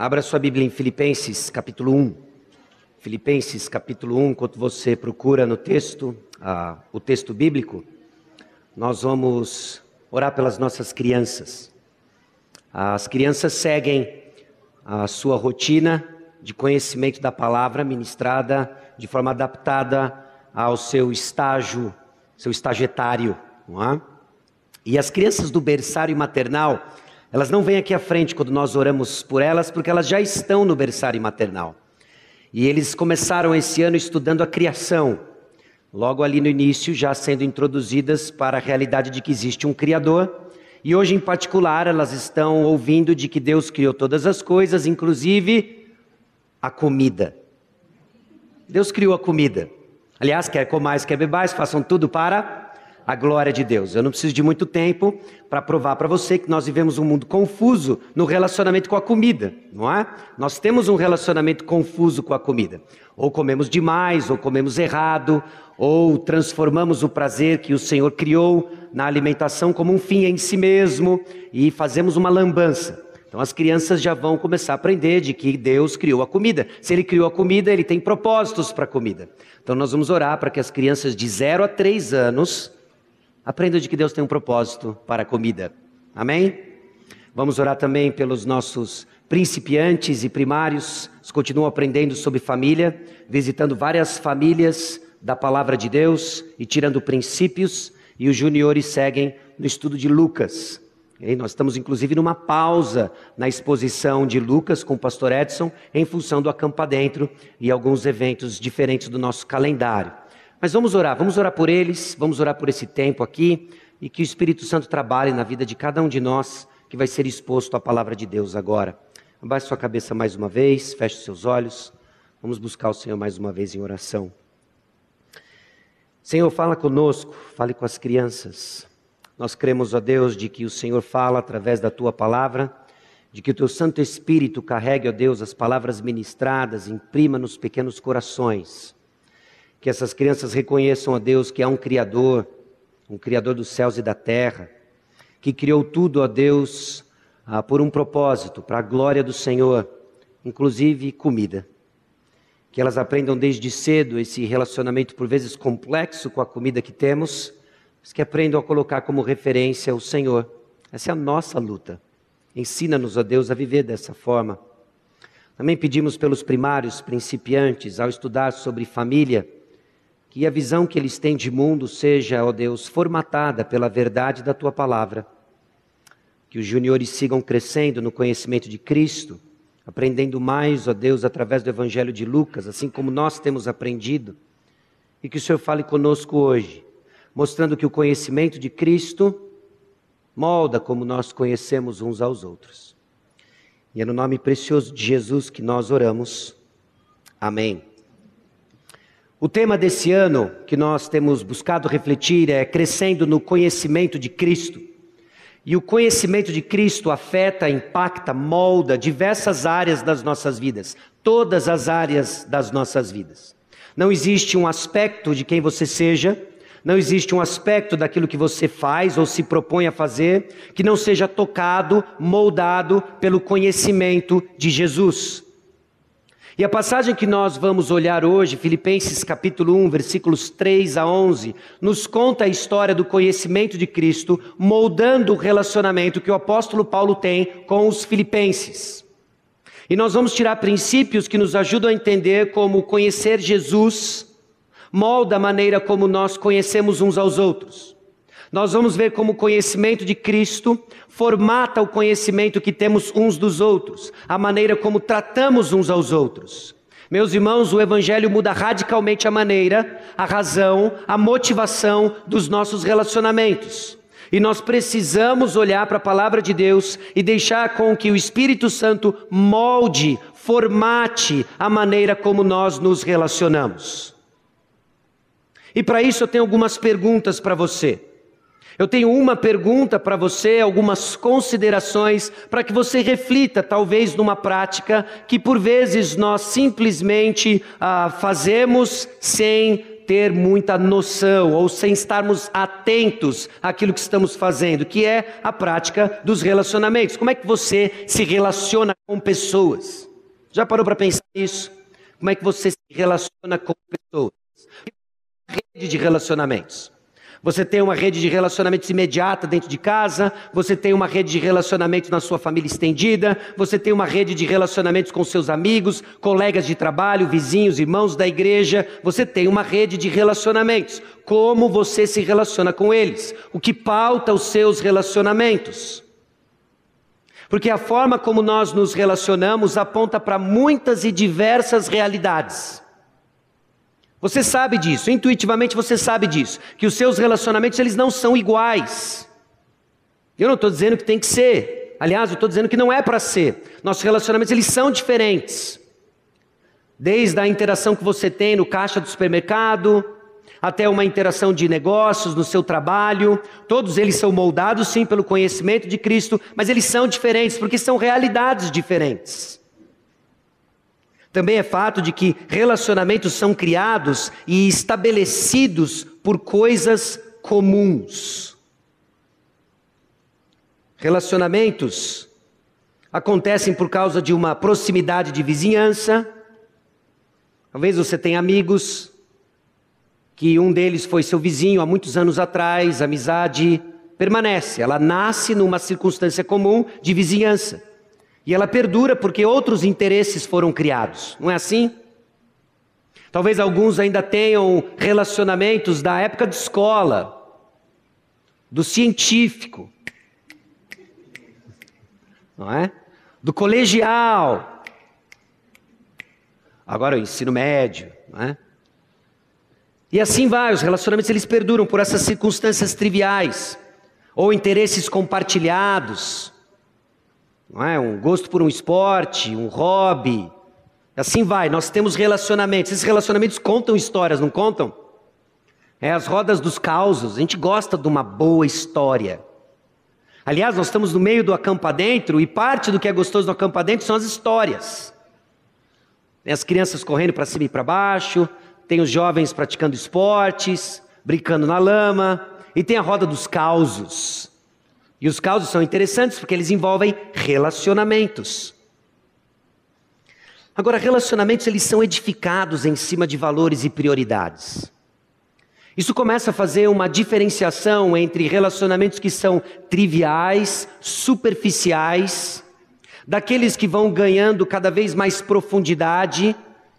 Abra sua Bíblia em Filipenses, capítulo 1. Filipenses, capítulo 1, enquanto você procura no texto, ah, o texto bíblico, nós vamos orar pelas nossas crianças. As crianças seguem a sua rotina de conhecimento da palavra ministrada de forma adaptada ao seu estágio, seu estágio não é? E as crianças do berçário maternal, elas não vêm aqui à frente quando nós oramos por elas, porque elas já estão no berçário maternal. E eles começaram esse ano estudando a criação, logo ali no início, já sendo introduzidas para a realidade de que existe um Criador. E hoje, em particular, elas estão ouvindo de que Deus criou todas as coisas, inclusive a comida. Deus criou a comida. Aliás, quer comais, quer bebais, façam tudo para a glória de Deus. Eu não preciso de muito tempo para provar para você que nós vivemos um mundo confuso no relacionamento com a comida, não é? Nós temos um relacionamento confuso com a comida. Ou comemos demais, ou comemos errado, ou transformamos o prazer que o Senhor criou na alimentação como um fim em si mesmo e fazemos uma lambança. Então as crianças já vão começar a aprender de que Deus criou a comida. Se Ele criou a comida, Ele tem propósitos para a comida. Então nós vamos orar para que as crianças de 0 a 3 anos Aprenda de que Deus tem um propósito para a comida. Amém? Vamos orar também pelos nossos principiantes e primários. Eles continuam aprendendo sobre família, visitando várias famílias da palavra de Deus e tirando princípios. E os juniores seguem no estudo de Lucas. E nós estamos inclusive numa pausa na exposição de Lucas com o pastor Edson, em função do Acampa Dentro e alguns eventos diferentes do nosso calendário. Mas vamos orar, vamos orar por eles, vamos orar por esse tempo aqui e que o Espírito Santo trabalhe na vida de cada um de nós que vai ser exposto à palavra de Deus agora. Abaixe sua cabeça mais uma vez, feche seus olhos. Vamos buscar o Senhor mais uma vez em oração. Senhor, fala conosco, fale com as crianças. Nós cremos, ó Deus, de que o Senhor fala através da tua palavra, de que o teu Santo Espírito carregue, ó Deus, as palavras ministradas, imprima nos pequenos corações que essas crianças reconheçam a Deus que é um Criador, um Criador dos céus e da terra, que criou tudo a Deus ah, por um propósito, para a glória do Senhor, inclusive comida. Que elas aprendam desde cedo esse relacionamento, por vezes complexo, com a comida que temos, mas que aprendam a colocar como referência o Senhor. Essa é a nossa luta. Ensina-nos, ó Deus, a viver dessa forma. Também pedimos pelos primários principiantes, ao estudar sobre família, que a visão que eles têm de mundo seja, ó Deus, formatada pela verdade da tua palavra. Que os juniores sigam crescendo no conhecimento de Cristo, aprendendo mais, ó Deus, através do Evangelho de Lucas, assim como nós temos aprendido. E que o Senhor fale conosco hoje, mostrando que o conhecimento de Cristo molda como nós conhecemos uns aos outros. E é no nome precioso de Jesus que nós oramos. Amém. O tema desse ano que nós temos buscado refletir é crescendo no conhecimento de Cristo. E o conhecimento de Cristo afeta, impacta, molda diversas áreas das nossas vidas, todas as áreas das nossas vidas. Não existe um aspecto de quem você seja, não existe um aspecto daquilo que você faz ou se propõe a fazer que não seja tocado, moldado pelo conhecimento de Jesus. E a passagem que nós vamos olhar hoje, Filipenses capítulo 1, versículos 3 a 11, nos conta a história do conhecimento de Cristo, moldando o relacionamento que o apóstolo Paulo tem com os filipenses. E nós vamos tirar princípios que nos ajudam a entender como conhecer Jesus molda a maneira como nós conhecemos uns aos outros. Nós vamos ver como o conhecimento de Cristo formata o conhecimento que temos uns dos outros, a maneira como tratamos uns aos outros. Meus irmãos, o Evangelho muda radicalmente a maneira, a razão, a motivação dos nossos relacionamentos. E nós precisamos olhar para a palavra de Deus e deixar com que o Espírito Santo molde, formate a maneira como nós nos relacionamos. E para isso eu tenho algumas perguntas para você. Eu tenho uma pergunta para você, algumas considerações para que você reflita, talvez numa prática que por vezes nós simplesmente ah, fazemos sem ter muita noção ou sem estarmos atentos àquilo que estamos fazendo, que é a prática dos relacionamentos. Como é que você se relaciona com pessoas? Já parou para pensar nisso? Como é que você se relaciona com pessoas? Rede de relacionamentos. Você tem uma rede de relacionamentos imediata dentro de casa, você tem uma rede de relacionamentos na sua família estendida, você tem uma rede de relacionamentos com seus amigos, colegas de trabalho, vizinhos, irmãos da igreja, você tem uma rede de relacionamentos. Como você se relaciona com eles? O que pauta os seus relacionamentos? Porque a forma como nós nos relacionamos aponta para muitas e diversas realidades. Você sabe disso, intuitivamente você sabe disso, que os seus relacionamentos eles não são iguais. Eu não estou dizendo que tem que ser. Aliás, eu estou dizendo que não é para ser. Nossos relacionamentos eles são diferentes. Desde a interação que você tem no caixa do supermercado, até uma interação de negócios no seu trabalho, todos eles são moldados sim pelo conhecimento de Cristo, mas eles são diferentes porque são realidades diferentes. Também é fato de que relacionamentos são criados e estabelecidos por coisas comuns. Relacionamentos acontecem por causa de uma proximidade de vizinhança. Talvez você tenha amigos que um deles foi seu vizinho há muitos anos atrás, a amizade permanece, ela nasce numa circunstância comum de vizinhança. E ela perdura porque outros interesses foram criados, não é assim? Talvez alguns ainda tenham relacionamentos da época de escola, do científico, não é? Do colegial, agora o ensino médio, não é? E assim vai, os relacionamentos eles perduram por essas circunstâncias triviais ou interesses compartilhados não é? um gosto por um esporte, um hobby. Assim vai, nós temos relacionamentos. Esses relacionamentos contam histórias, não contam? É as rodas dos causos. A gente gosta de uma boa história. Aliás, nós estamos no meio do acampa dentro e parte do que é gostoso do acampa dentro são as histórias. Tem as crianças correndo para cima e para baixo, tem os jovens praticando esportes, brincando na lama, e tem a roda dos causos. E os causos são interessantes porque eles envolvem relacionamentos. Agora, relacionamentos eles são edificados em cima de valores e prioridades. Isso começa a fazer uma diferenciação entre relacionamentos que são triviais, superficiais, daqueles que vão ganhando cada vez mais profundidade,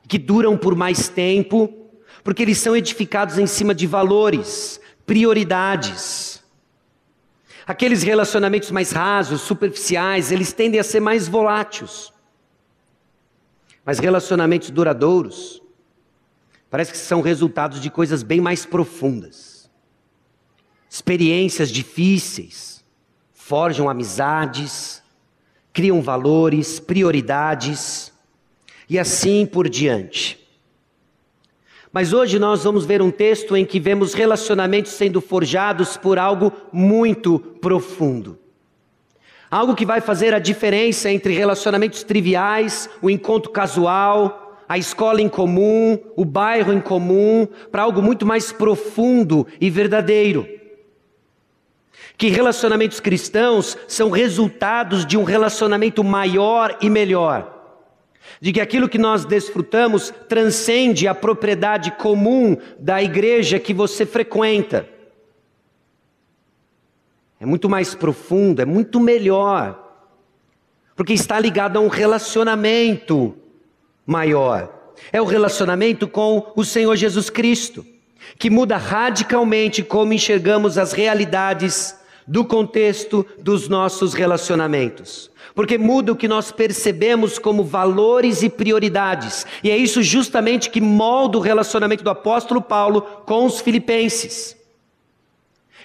que duram por mais tempo, porque eles são edificados em cima de valores, prioridades. Aqueles relacionamentos mais rasos, superficiais, eles tendem a ser mais voláteis. Mas relacionamentos duradouros, parece que são resultados de coisas bem mais profundas. Experiências difíceis, forjam amizades, criam valores, prioridades e assim por diante. Mas hoje nós vamos ver um texto em que vemos relacionamentos sendo forjados por algo muito profundo. Algo que vai fazer a diferença entre relacionamentos triviais, o encontro casual, a escola em comum, o bairro em comum, para algo muito mais profundo e verdadeiro. Que relacionamentos cristãos são resultados de um relacionamento maior e melhor de que aquilo que nós desfrutamos transcende a propriedade comum da igreja que você frequenta. É muito mais profundo, é muito melhor, porque está ligado a um relacionamento maior. É o relacionamento com o Senhor Jesus Cristo, que muda radicalmente como enxergamos as realidades do contexto dos nossos relacionamentos porque muda o que nós percebemos como valores e prioridades, e é isso justamente que molda o relacionamento do apóstolo Paulo com os filipenses.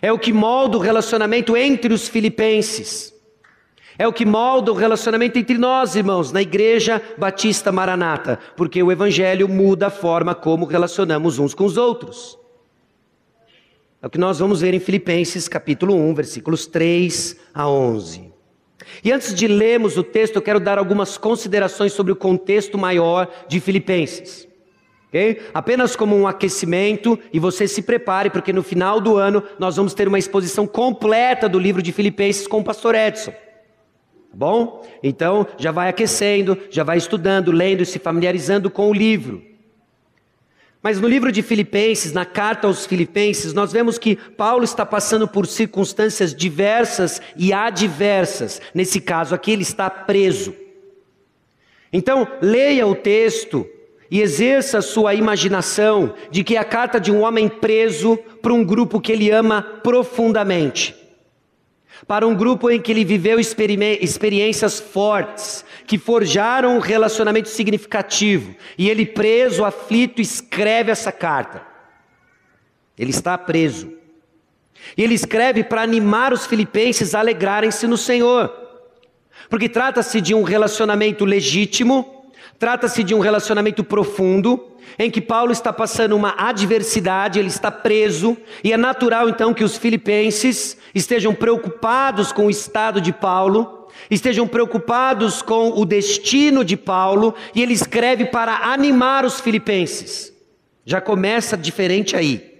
É o que molda o relacionamento entre os filipenses. É o que molda o relacionamento entre nós, irmãos, na Igreja Batista Maranata, porque o Evangelho muda a forma como relacionamos uns com os outros. É o que nós vamos ver em Filipenses capítulo 1, versículos 3 a 11. E antes de lermos o texto, eu quero dar algumas considerações sobre o contexto maior de Filipenses. ok? Apenas como um aquecimento e você se prepare, porque no final do ano nós vamos ter uma exposição completa do livro de Filipenses com o pastor Edson. Tá bom? Então já vai aquecendo, já vai estudando, lendo e se familiarizando com o livro. Mas no livro de Filipenses, na carta aos Filipenses, nós vemos que Paulo está passando por circunstâncias diversas e adversas. Nesse caso aqui, ele está preso. Então, leia o texto e exerça a sua imaginação de que é a carta de um homem preso para um grupo que ele ama profundamente para um grupo em que ele viveu experiências fortes, que forjaram um relacionamento significativo, e ele, preso, aflito, escreve essa carta. Ele está preso. E ele escreve para animar os filipenses a alegrarem-se no Senhor, porque trata-se de um relacionamento legítimo, trata-se de um relacionamento profundo, em que Paulo está passando uma adversidade, ele está preso, e é natural então que os filipenses estejam preocupados com o estado de Paulo, estejam preocupados com o destino de Paulo, e ele escreve para animar os filipenses. Já começa diferente aí.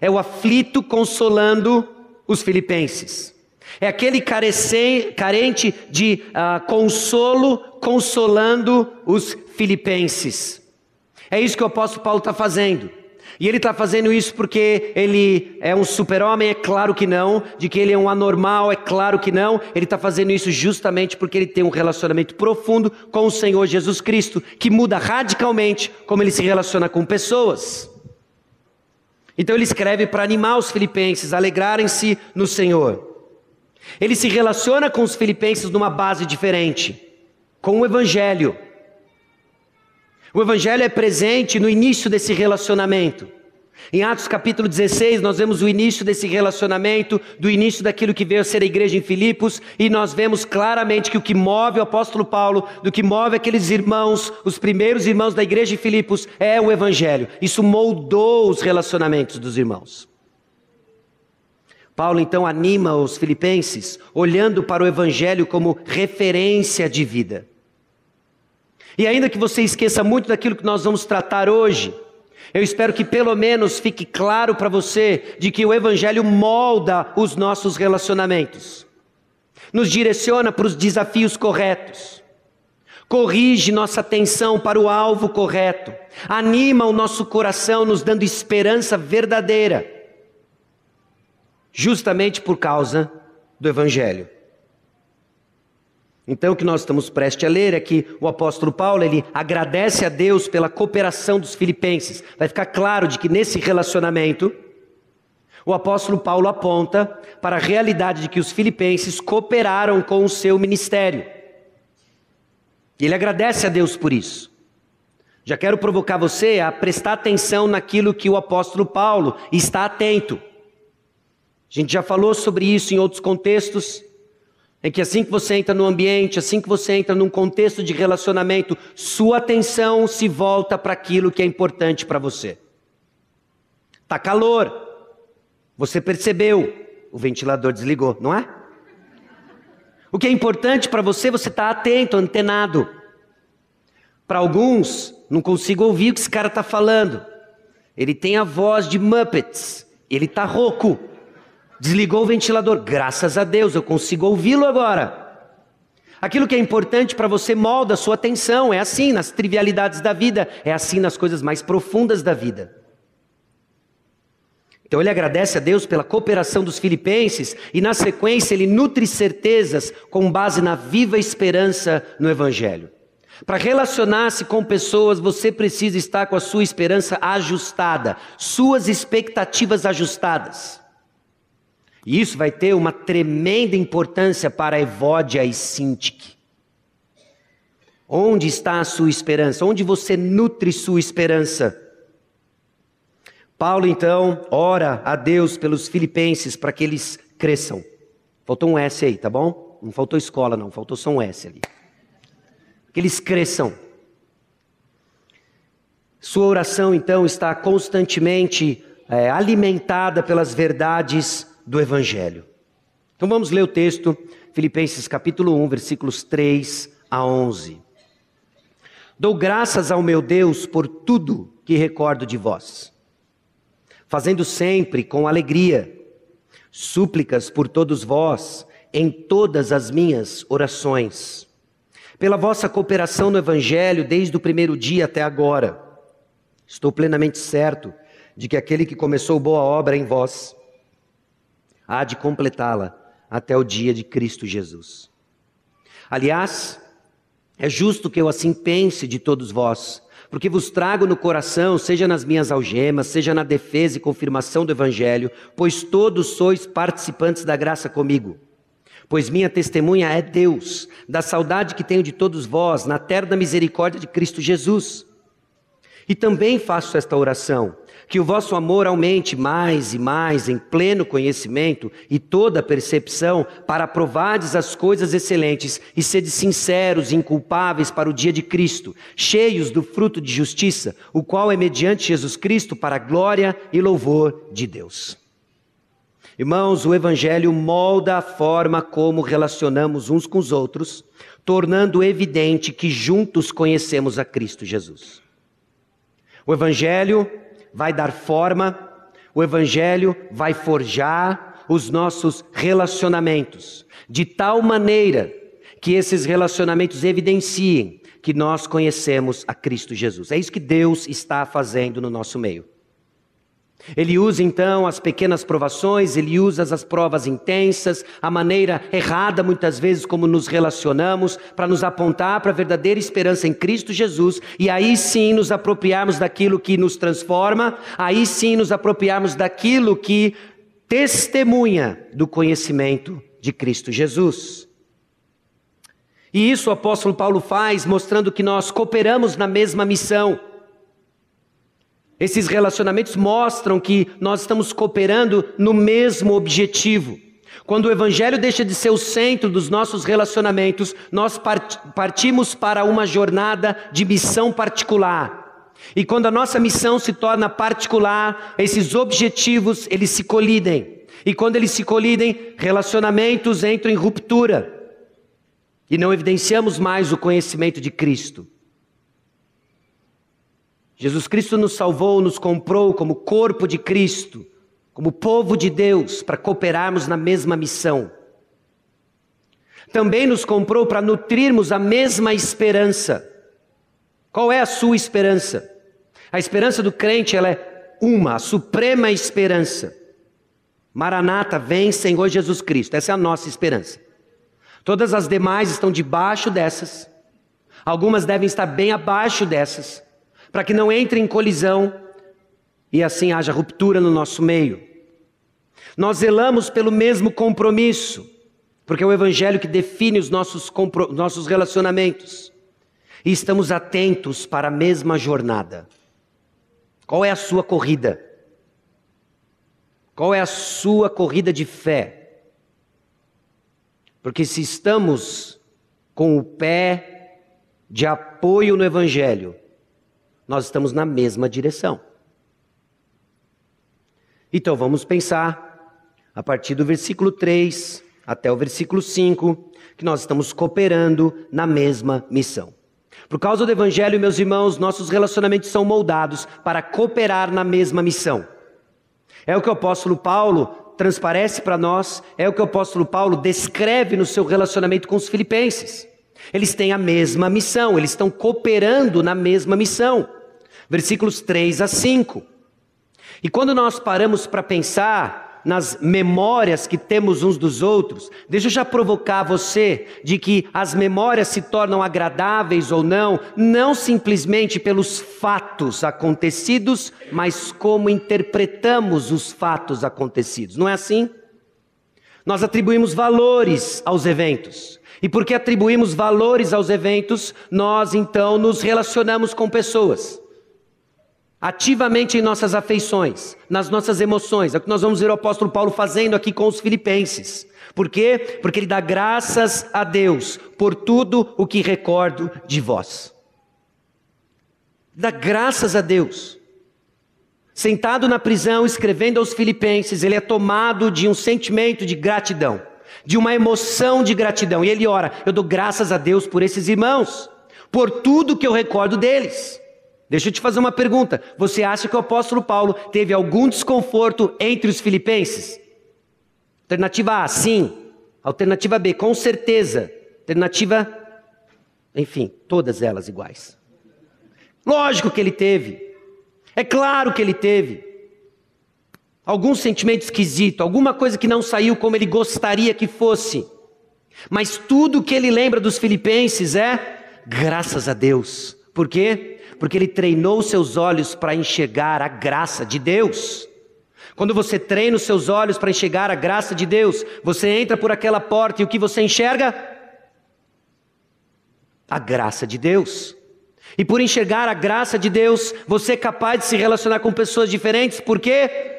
É o aflito consolando os filipenses. É aquele carente de uh, consolo consolando os filipenses. É isso que o apóstolo Paulo está fazendo. E ele está fazendo isso porque ele é um super-homem? É claro que não. De que ele é um anormal? É claro que não. Ele está fazendo isso justamente porque ele tem um relacionamento profundo com o Senhor Jesus Cristo, que muda radicalmente como ele se relaciona com pessoas. Então ele escreve para animar os filipenses, alegrarem-se no Senhor. Ele se relaciona com os filipenses numa base diferente, com o Evangelho. O Evangelho é presente no início desse relacionamento. Em Atos capítulo 16, nós vemos o início desse relacionamento, do início daquilo que veio a ser a igreja em Filipos, e nós vemos claramente que o que move o apóstolo Paulo, do que move aqueles irmãos, os primeiros irmãos da igreja em Filipos, é o Evangelho. Isso moldou os relacionamentos dos irmãos. Paulo então anima os filipenses, olhando para o Evangelho como referência de vida. E ainda que você esqueça muito daquilo que nós vamos tratar hoje, eu espero que pelo menos fique claro para você de que o Evangelho molda os nossos relacionamentos, nos direciona para os desafios corretos, corrige nossa atenção para o alvo correto, anima o nosso coração, nos dando esperança verdadeira, justamente por causa do Evangelho. Então o que nós estamos prestes a ler é que o apóstolo Paulo, ele agradece a Deus pela cooperação dos filipenses. Vai ficar claro de que nesse relacionamento o apóstolo Paulo aponta para a realidade de que os filipenses cooperaram com o seu ministério. E ele agradece a Deus por isso. Já quero provocar você a prestar atenção naquilo que o apóstolo Paulo está atento. A gente já falou sobre isso em outros contextos. É que assim que você entra no ambiente, assim que você entra num contexto de relacionamento, sua atenção se volta para aquilo que é importante para você. Tá calor. Você percebeu, o ventilador desligou, não é? O que é importante para você, você está atento, antenado. Para alguns, não consigo ouvir o que esse cara está falando. Ele tem a voz de Muppets, ele está rouco. Desligou o ventilador, graças a Deus, eu consigo ouvi-lo agora. Aquilo que é importante para você molda a sua atenção, é assim nas trivialidades da vida, é assim nas coisas mais profundas da vida. Então ele agradece a Deus pela cooperação dos filipenses e na sequência ele nutre certezas com base na viva esperança no evangelho. Para relacionar-se com pessoas, você precisa estar com a sua esperança ajustada, suas expectativas ajustadas. E isso vai ter uma tremenda importância para Evódia e Sintik. Onde está a sua esperança? Onde você nutre sua esperança? Paulo então ora a Deus pelos filipenses para que eles cresçam. Faltou um S aí, tá bom? Não faltou escola não, faltou só um S ali. Que eles cresçam. Sua oração então está constantemente é, alimentada pelas verdades do Evangelho. Então vamos ler o texto, Filipenses capítulo 1, versículos 3 a 11. Dou graças ao meu Deus por tudo que recordo de vós, fazendo sempre com alegria súplicas por todos vós em todas as minhas orações, pela vossa cooperação no Evangelho desde o primeiro dia até agora. Estou plenamente certo de que aquele que começou boa obra em vós há de completá-la até o dia de Cristo Jesus. Aliás, é justo que eu assim pense de todos vós, porque vos trago no coração, seja nas minhas algemas, seja na defesa e confirmação do Evangelho, pois todos sois participantes da graça comigo. Pois minha testemunha é Deus, da saudade que tenho de todos vós, na terra misericórdia de Cristo Jesus. E também faço esta oração que o vosso amor aumente mais e mais em pleno conhecimento e toda percepção, para provardes as coisas excelentes e sede sinceros e inculpáveis para o dia de Cristo, cheios do fruto de justiça, o qual é mediante Jesus Cristo para a glória e louvor de Deus. Irmãos, o Evangelho molda a forma como relacionamos uns com os outros, tornando evidente que juntos conhecemos a Cristo Jesus. O Evangelho vai dar forma, o Evangelho vai forjar os nossos relacionamentos, de tal maneira que esses relacionamentos evidenciem que nós conhecemos a Cristo Jesus. É isso que Deus está fazendo no nosso meio. Ele usa então as pequenas provações, ele usa as provas intensas, a maneira errada muitas vezes como nos relacionamos, para nos apontar para a verdadeira esperança em Cristo Jesus e aí sim nos apropriarmos daquilo que nos transforma, aí sim nos apropriarmos daquilo que testemunha do conhecimento de Cristo Jesus. E isso o apóstolo Paulo faz, mostrando que nós cooperamos na mesma missão. Esses relacionamentos mostram que nós estamos cooperando no mesmo objetivo. Quando o Evangelho deixa de ser o centro dos nossos relacionamentos, nós partimos para uma jornada de missão particular. E quando a nossa missão se torna particular, esses objetivos eles se colidem. E quando eles se colidem, relacionamentos entram em ruptura. E não evidenciamos mais o conhecimento de Cristo. Jesus Cristo nos salvou, nos comprou como corpo de Cristo, como povo de Deus, para cooperarmos na mesma missão. Também nos comprou para nutrirmos a mesma esperança. Qual é a sua esperança? A esperança do crente ela é uma, a suprema esperança. Maranata, vem Senhor Jesus Cristo. Essa é a nossa esperança. Todas as demais estão debaixo dessas. Algumas devem estar bem abaixo dessas para que não entre em colisão e assim haja ruptura no nosso meio. Nós zelamos pelo mesmo compromisso, porque é o Evangelho que define os nossos, nossos relacionamentos. E estamos atentos para a mesma jornada. Qual é a sua corrida? Qual é a sua corrida de fé? Porque se estamos com o pé de apoio no Evangelho, nós estamos na mesma direção. Então vamos pensar, a partir do versículo 3 até o versículo 5, que nós estamos cooperando na mesma missão. Por causa do Evangelho, meus irmãos, nossos relacionamentos são moldados para cooperar na mesma missão. É o que o apóstolo Paulo transparece para nós, é o que o apóstolo Paulo descreve no seu relacionamento com os filipenses. Eles têm a mesma missão, eles estão cooperando na mesma missão. Versículos 3 a 5. E quando nós paramos para pensar nas memórias que temos uns dos outros, deixa eu já provocar você de que as memórias se tornam agradáveis ou não, não simplesmente pelos fatos acontecidos, mas como interpretamos os fatos acontecidos. Não é assim? Nós atribuímos valores aos eventos. E porque atribuímos valores aos eventos, nós então nos relacionamos com pessoas. Ativamente em nossas afeições, nas nossas emoções. É o que nós vamos ver o apóstolo Paulo fazendo aqui com os filipenses. Por quê? Porque ele dá graças a Deus por tudo o que recordo de vós. Dá graças a Deus. Sentado na prisão, escrevendo aos filipenses, ele é tomado de um sentimento de gratidão de uma emoção de gratidão. E ele ora: Eu dou graças a Deus por esses irmãos, por tudo que eu recordo deles. Deixa eu te fazer uma pergunta. Você acha que o apóstolo Paulo teve algum desconforto entre os filipenses? Alternativa A, sim. Alternativa B, com certeza. Alternativa, enfim, todas elas iguais. Lógico que ele teve. É claro que ele teve. Algum sentimento esquisito, alguma coisa que não saiu como ele gostaria que fosse. Mas tudo que ele lembra dos filipenses é graças a Deus. Por quê? Porque ele treinou seus olhos para enxergar a graça de Deus. Quando você treina os seus olhos para enxergar a graça de Deus, você entra por aquela porta e o que você enxerga? A graça de Deus. E por enxergar a graça de Deus, você é capaz de se relacionar com pessoas diferentes, por quê?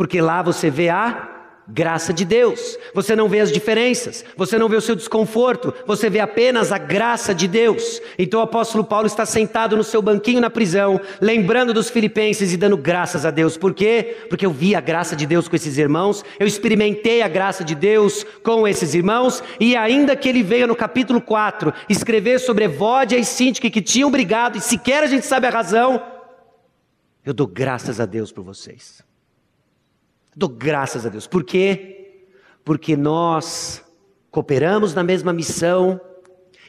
Porque lá você vê a graça de Deus. Você não vê as diferenças, você não vê o seu desconforto, você vê apenas a graça de Deus. Então o apóstolo Paulo está sentado no seu banquinho na prisão, lembrando dos filipenses e dando graças a Deus. Por quê? Porque eu vi a graça de Deus com esses irmãos, eu experimentei a graça de Deus com esses irmãos, e ainda que ele veio no capítulo 4 escrever sobre Evódia e Sintique que tinham brigado e sequer a gente sabe a razão, eu dou graças a Deus por vocês. Dou graças a Deus. Por quê? Porque nós cooperamos na mesma missão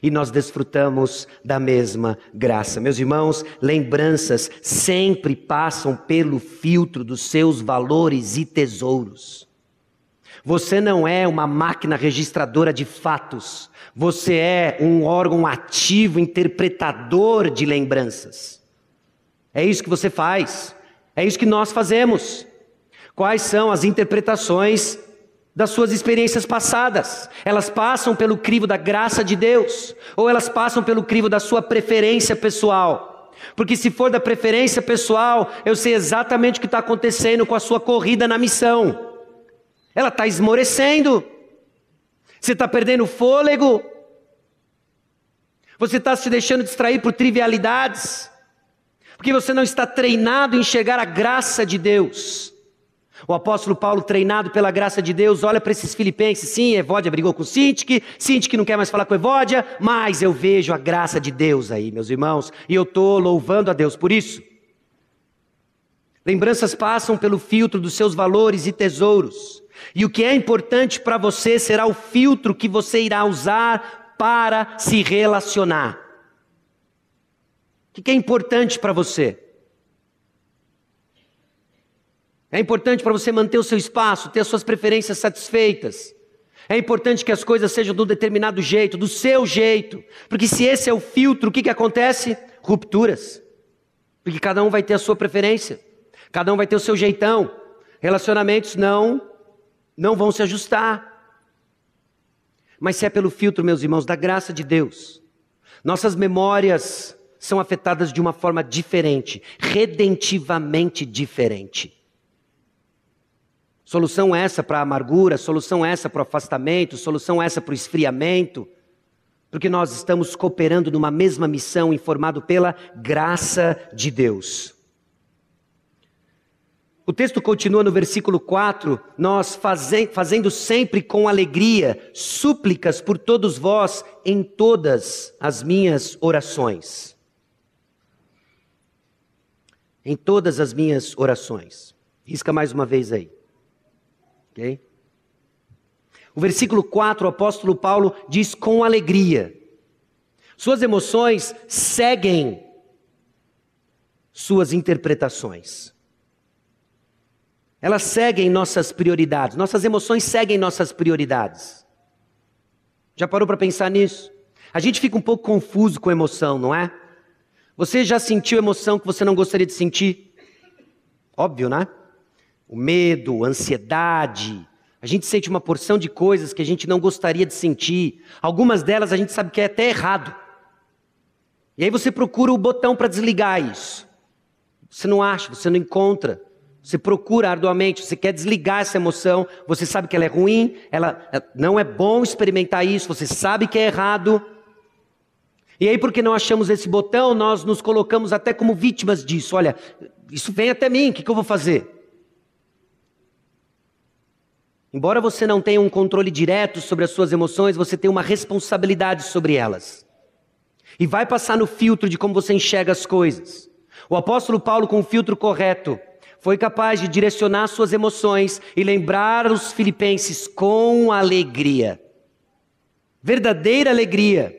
e nós desfrutamos da mesma graça. Meus irmãos, lembranças sempre passam pelo filtro dos seus valores e tesouros. Você não é uma máquina registradora de fatos, você é um órgão ativo interpretador de lembranças. É isso que você faz, é isso que nós fazemos. Quais são as interpretações das suas experiências passadas? Elas passam pelo crivo da graça de Deus ou elas passam pelo crivo da sua preferência pessoal? Porque se for da preferência pessoal, eu sei exatamente o que está acontecendo com a sua corrida na missão. Ela está esmorecendo. Você está perdendo fôlego. Você está se deixando distrair por trivialidades. Porque você não está treinado em enxergar a graça de Deus. O apóstolo Paulo, treinado pela graça de Deus, olha para esses filipenses. Sim, Evódia brigou com Sintique, Sintique não quer mais falar com Evódia, mas eu vejo a graça de Deus aí, meus irmãos, e eu estou louvando a Deus por isso. Lembranças passam pelo filtro dos seus valores e tesouros, e o que é importante para você será o filtro que você irá usar para se relacionar. O que é importante para você? É importante para você manter o seu espaço, ter as suas preferências satisfeitas. É importante que as coisas sejam de um determinado jeito, do seu jeito. Porque se esse é o filtro, o que, que acontece? Rupturas. Porque cada um vai ter a sua preferência. Cada um vai ter o seu jeitão. Relacionamentos não, não vão se ajustar. Mas se é pelo filtro, meus irmãos, da graça de Deus, nossas memórias são afetadas de uma forma diferente, redentivamente diferente. Solução essa para a amargura, solução essa para o afastamento, solução essa para o esfriamento, porque nós estamos cooperando numa mesma missão informado pela graça de Deus. O texto continua no versículo 4: Nós fazendo sempre com alegria súplicas por todos vós em todas as minhas orações. Em todas as minhas orações. Risca mais uma vez aí. Ok? O versículo 4, o apóstolo Paulo diz com alegria. Suas emoções seguem suas interpretações. Elas seguem nossas prioridades. Nossas emoções seguem nossas prioridades. Já parou para pensar nisso? A gente fica um pouco confuso com emoção, não é? Você já sentiu emoção que você não gostaria de sentir? Óbvio, né? O medo, a ansiedade. A gente sente uma porção de coisas que a gente não gostaria de sentir. Algumas delas a gente sabe que é até errado. E aí você procura o botão para desligar isso. Você não acha, você não encontra. Você procura arduamente, você quer desligar essa emoção, você sabe que ela é ruim, ela não é bom experimentar isso, você sabe que é errado. E aí, porque não achamos esse botão, nós nos colocamos até como vítimas disso. Olha, isso vem até mim, o que, que eu vou fazer? Embora você não tenha um controle direto sobre as suas emoções, você tem uma responsabilidade sobre elas. E vai passar no filtro de como você enxerga as coisas. O apóstolo Paulo, com o filtro correto, foi capaz de direcionar suas emoções e lembrar os filipenses com alegria. Verdadeira alegria.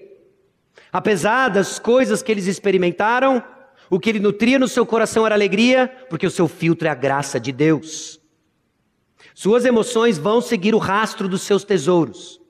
Apesar das coisas que eles experimentaram, o que ele nutria no seu coração era alegria, porque o seu filtro é a graça de Deus. Suas emoções vão seguir o rastro dos seus tesouros.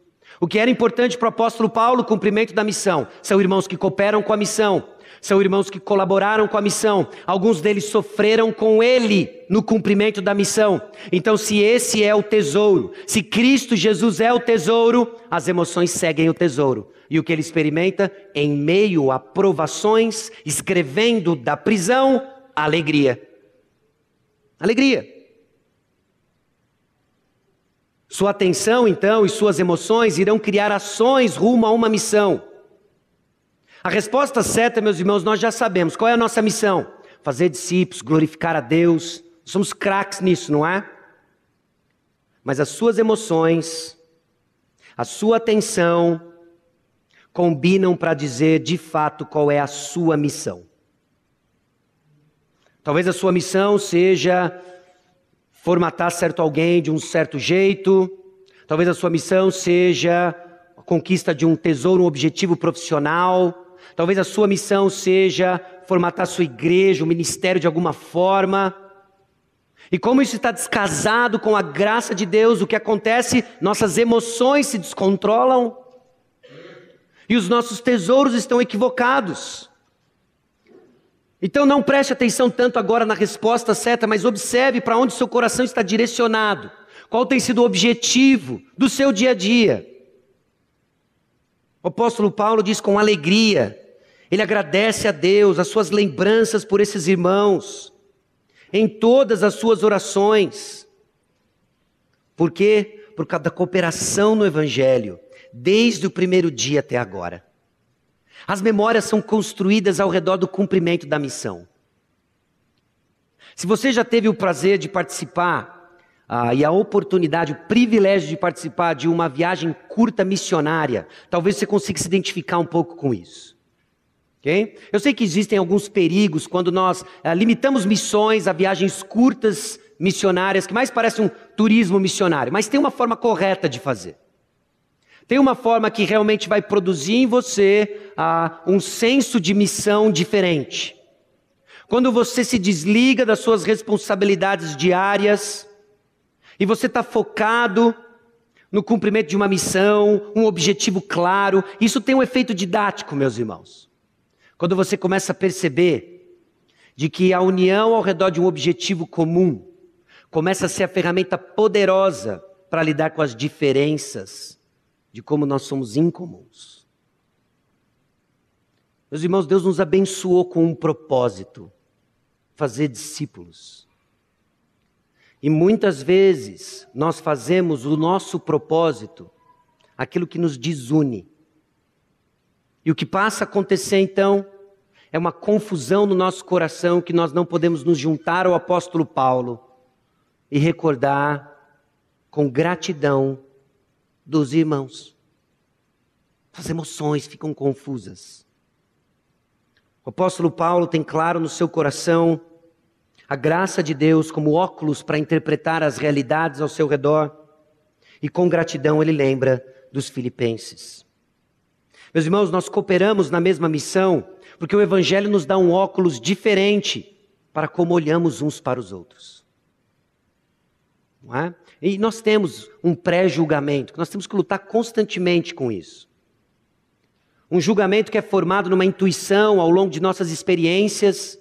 O que era importante para o apóstolo Paulo, cumprimento da missão. São irmãos que cooperam com a missão, são irmãos que colaboraram com a missão. Alguns deles sofreram com ele no cumprimento da missão. Então, se esse é o tesouro, se Cristo Jesus é o tesouro, as emoções seguem o tesouro. E o que ele experimenta? Em meio a provações, escrevendo da prisão, alegria. Alegria. Sua atenção, então, e suas emoções irão criar ações rumo a uma missão. A resposta certa, meus irmãos, nós já sabemos. Qual é a nossa missão? Fazer discípulos, glorificar a Deus. Somos craques nisso, não é? Mas as suas emoções, a sua atenção, combinam para dizer de fato qual é a sua missão. Talvez a sua missão seja formatar certo alguém de um certo jeito. Talvez a sua missão seja a conquista de um tesouro, um objetivo profissional. Talvez a sua missão seja formatar sua igreja, o um ministério de alguma forma. E como isso está descasado com a graça de Deus, o que acontece? Nossas emoções se descontrolam e os nossos tesouros estão equivocados. Então não preste atenção tanto agora na resposta certa, mas observe para onde seu coração está direcionado. Qual tem sido o objetivo do seu dia a dia? O apóstolo Paulo diz com alegria: ele agradece a Deus, as suas lembranças por esses irmãos, em todas as suas orações. Por quê? Por causa da cooperação no Evangelho, desde o primeiro dia até agora. As memórias são construídas ao redor do cumprimento da missão. Se você já teve o prazer de participar ah, e a oportunidade, o privilégio de participar de uma viagem curta missionária, talvez você consiga se identificar um pouco com isso. Okay? Eu sei que existem alguns perigos quando nós eh, limitamos missões a viagens curtas missionárias, que mais parece um turismo missionário, mas tem uma forma correta de fazer. Tem uma forma que realmente vai produzir em você ah, um senso de missão diferente. Quando você se desliga das suas responsabilidades diárias e você está focado no cumprimento de uma missão, um objetivo claro, isso tem um efeito didático, meus irmãos. Quando você começa a perceber de que a união ao redor de um objetivo comum começa a ser a ferramenta poderosa para lidar com as diferenças de como nós somos incomuns. Meus irmãos, Deus nos abençoou com um propósito: fazer discípulos. E muitas vezes nós fazemos o nosso propósito aquilo que nos desune. E o que passa a acontecer então é uma confusão no nosso coração que nós não podemos nos juntar ao apóstolo Paulo e recordar com gratidão dos irmãos. As emoções ficam confusas. O apóstolo Paulo tem claro no seu coração a graça de Deus como óculos para interpretar as realidades ao seu redor, e com gratidão ele lembra dos filipenses. Meus irmãos, nós cooperamos na mesma missão, porque o Evangelho nos dá um óculos diferente para como olhamos uns para os outros. Não é? E nós temos um pré-julgamento, nós temos que lutar constantemente com isso. Um julgamento que é formado numa intuição ao longo de nossas experiências,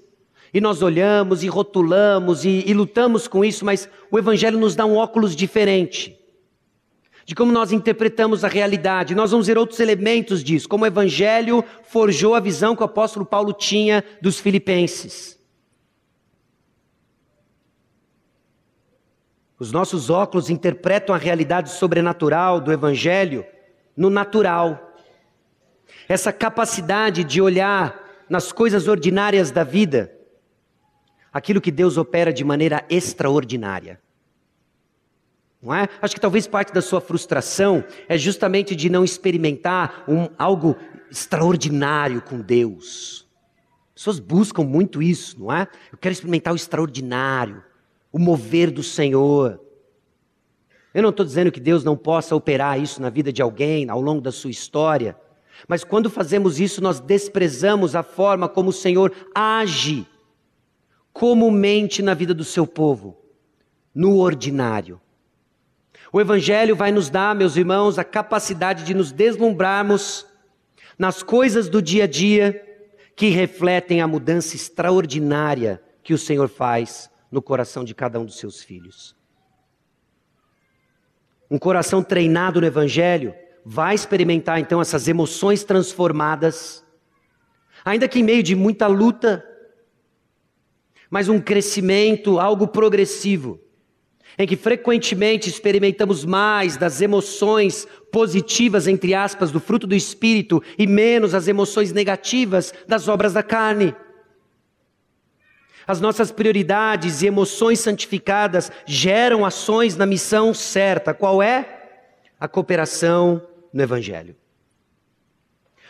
e nós olhamos e rotulamos e, e lutamos com isso, mas o Evangelho nos dá um óculos diferente de como nós interpretamos a realidade. Nós vamos ver outros elementos disso, como o Evangelho forjou a visão que o apóstolo Paulo tinha dos filipenses. Os nossos óculos interpretam a realidade sobrenatural do Evangelho no natural. Essa capacidade de olhar nas coisas ordinárias da vida, aquilo que Deus opera de maneira extraordinária. Não é? Acho que talvez parte da sua frustração é justamente de não experimentar um, algo extraordinário com Deus. pessoas buscam muito isso, não é? Eu quero experimentar o extraordinário, o mover do Senhor. Eu não estou dizendo que Deus não possa operar isso na vida de alguém ao longo da sua história, mas quando fazemos isso, nós desprezamos a forma como o Senhor age comumente na vida do seu povo, no ordinário. O Evangelho vai nos dar, meus irmãos, a capacidade de nos deslumbrarmos nas coisas do dia a dia que refletem a mudança extraordinária que o Senhor faz no coração de cada um dos seus filhos. Um coração treinado no Evangelho vai experimentar então essas emoções transformadas, ainda que em meio de muita luta, mas um crescimento, algo progressivo, em que frequentemente experimentamos mais das emoções positivas, entre aspas, do fruto do Espírito e menos as emoções negativas das obras da carne. As nossas prioridades e emoções santificadas geram ações na missão certa. Qual é? A cooperação no Evangelho.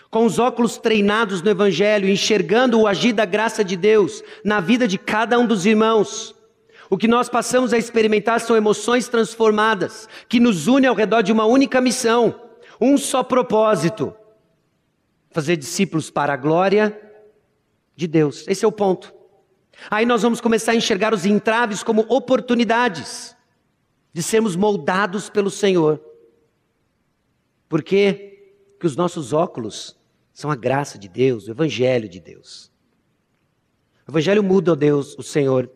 Com os óculos treinados no Evangelho, enxergando o agir da graça de Deus na vida de cada um dos irmãos, o que nós passamos a experimentar são emoções transformadas, que nos unem ao redor de uma única missão, um só propósito: fazer discípulos para a glória de Deus. Esse é o ponto. Aí nós vamos começar a enxergar os entraves como oportunidades de sermos moldados pelo Senhor. Por quê? Porque os nossos óculos são a graça de Deus, o Evangelho de Deus. O Evangelho muda, ó Deus, o Senhor,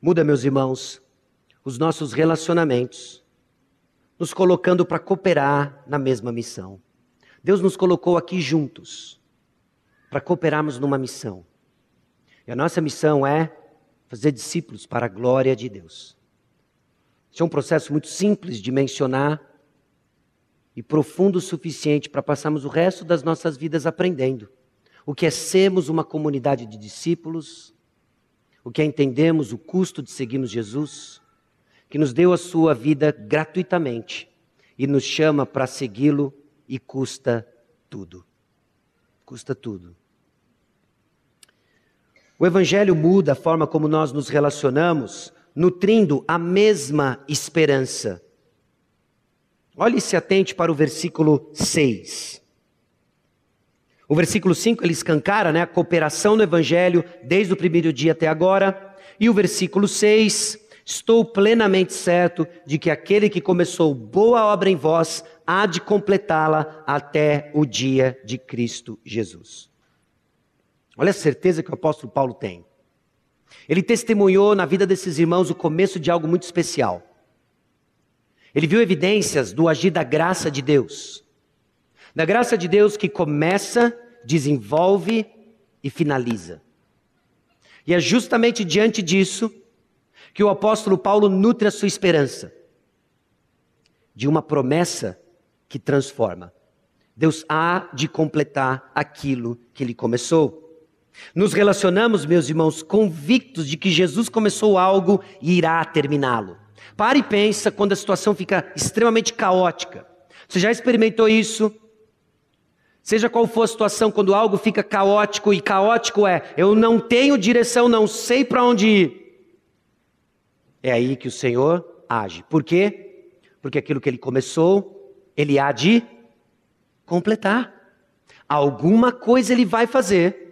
muda, meus irmãos, os nossos relacionamentos, nos colocando para cooperar na mesma missão. Deus nos colocou aqui juntos para cooperarmos numa missão. E a nossa missão é fazer discípulos para a glória de Deus. Isso é um processo muito simples de mencionar, e profundo o suficiente para passarmos o resto das nossas vidas aprendendo o que é sermos uma comunidade de discípulos, o que é entendermos o custo de seguirmos Jesus, que nos deu a sua vida gratuitamente e nos chama para segui-lo e custa tudo. Custa tudo. O Evangelho muda a forma como nós nos relacionamos, nutrindo a mesma esperança Olhe e se atente para o versículo 6. O versículo 5 ele escancara né, a cooperação no Evangelho desde o primeiro dia até agora. E o versículo 6, estou plenamente certo de que aquele que começou boa obra em vós há de completá-la até o dia de Cristo Jesus. Olha a certeza que o apóstolo Paulo tem. Ele testemunhou na vida desses irmãos o começo de algo muito especial. Ele viu evidências do agir da graça de Deus. Da graça de Deus que começa, desenvolve e finaliza. E é justamente diante disso que o apóstolo Paulo nutre a sua esperança de uma promessa que transforma. Deus há de completar aquilo que ele começou. Nos relacionamos, meus irmãos, convictos de que Jesus começou algo e irá terminá-lo. Pare e pensa quando a situação fica extremamente caótica. Você já experimentou isso? Seja qual for a situação, quando algo fica caótico, e caótico é, eu não tenho direção, não sei para onde ir. É aí que o Senhor age. Por quê? Porque aquilo que ele começou, ele há de completar. Alguma coisa ele vai fazer.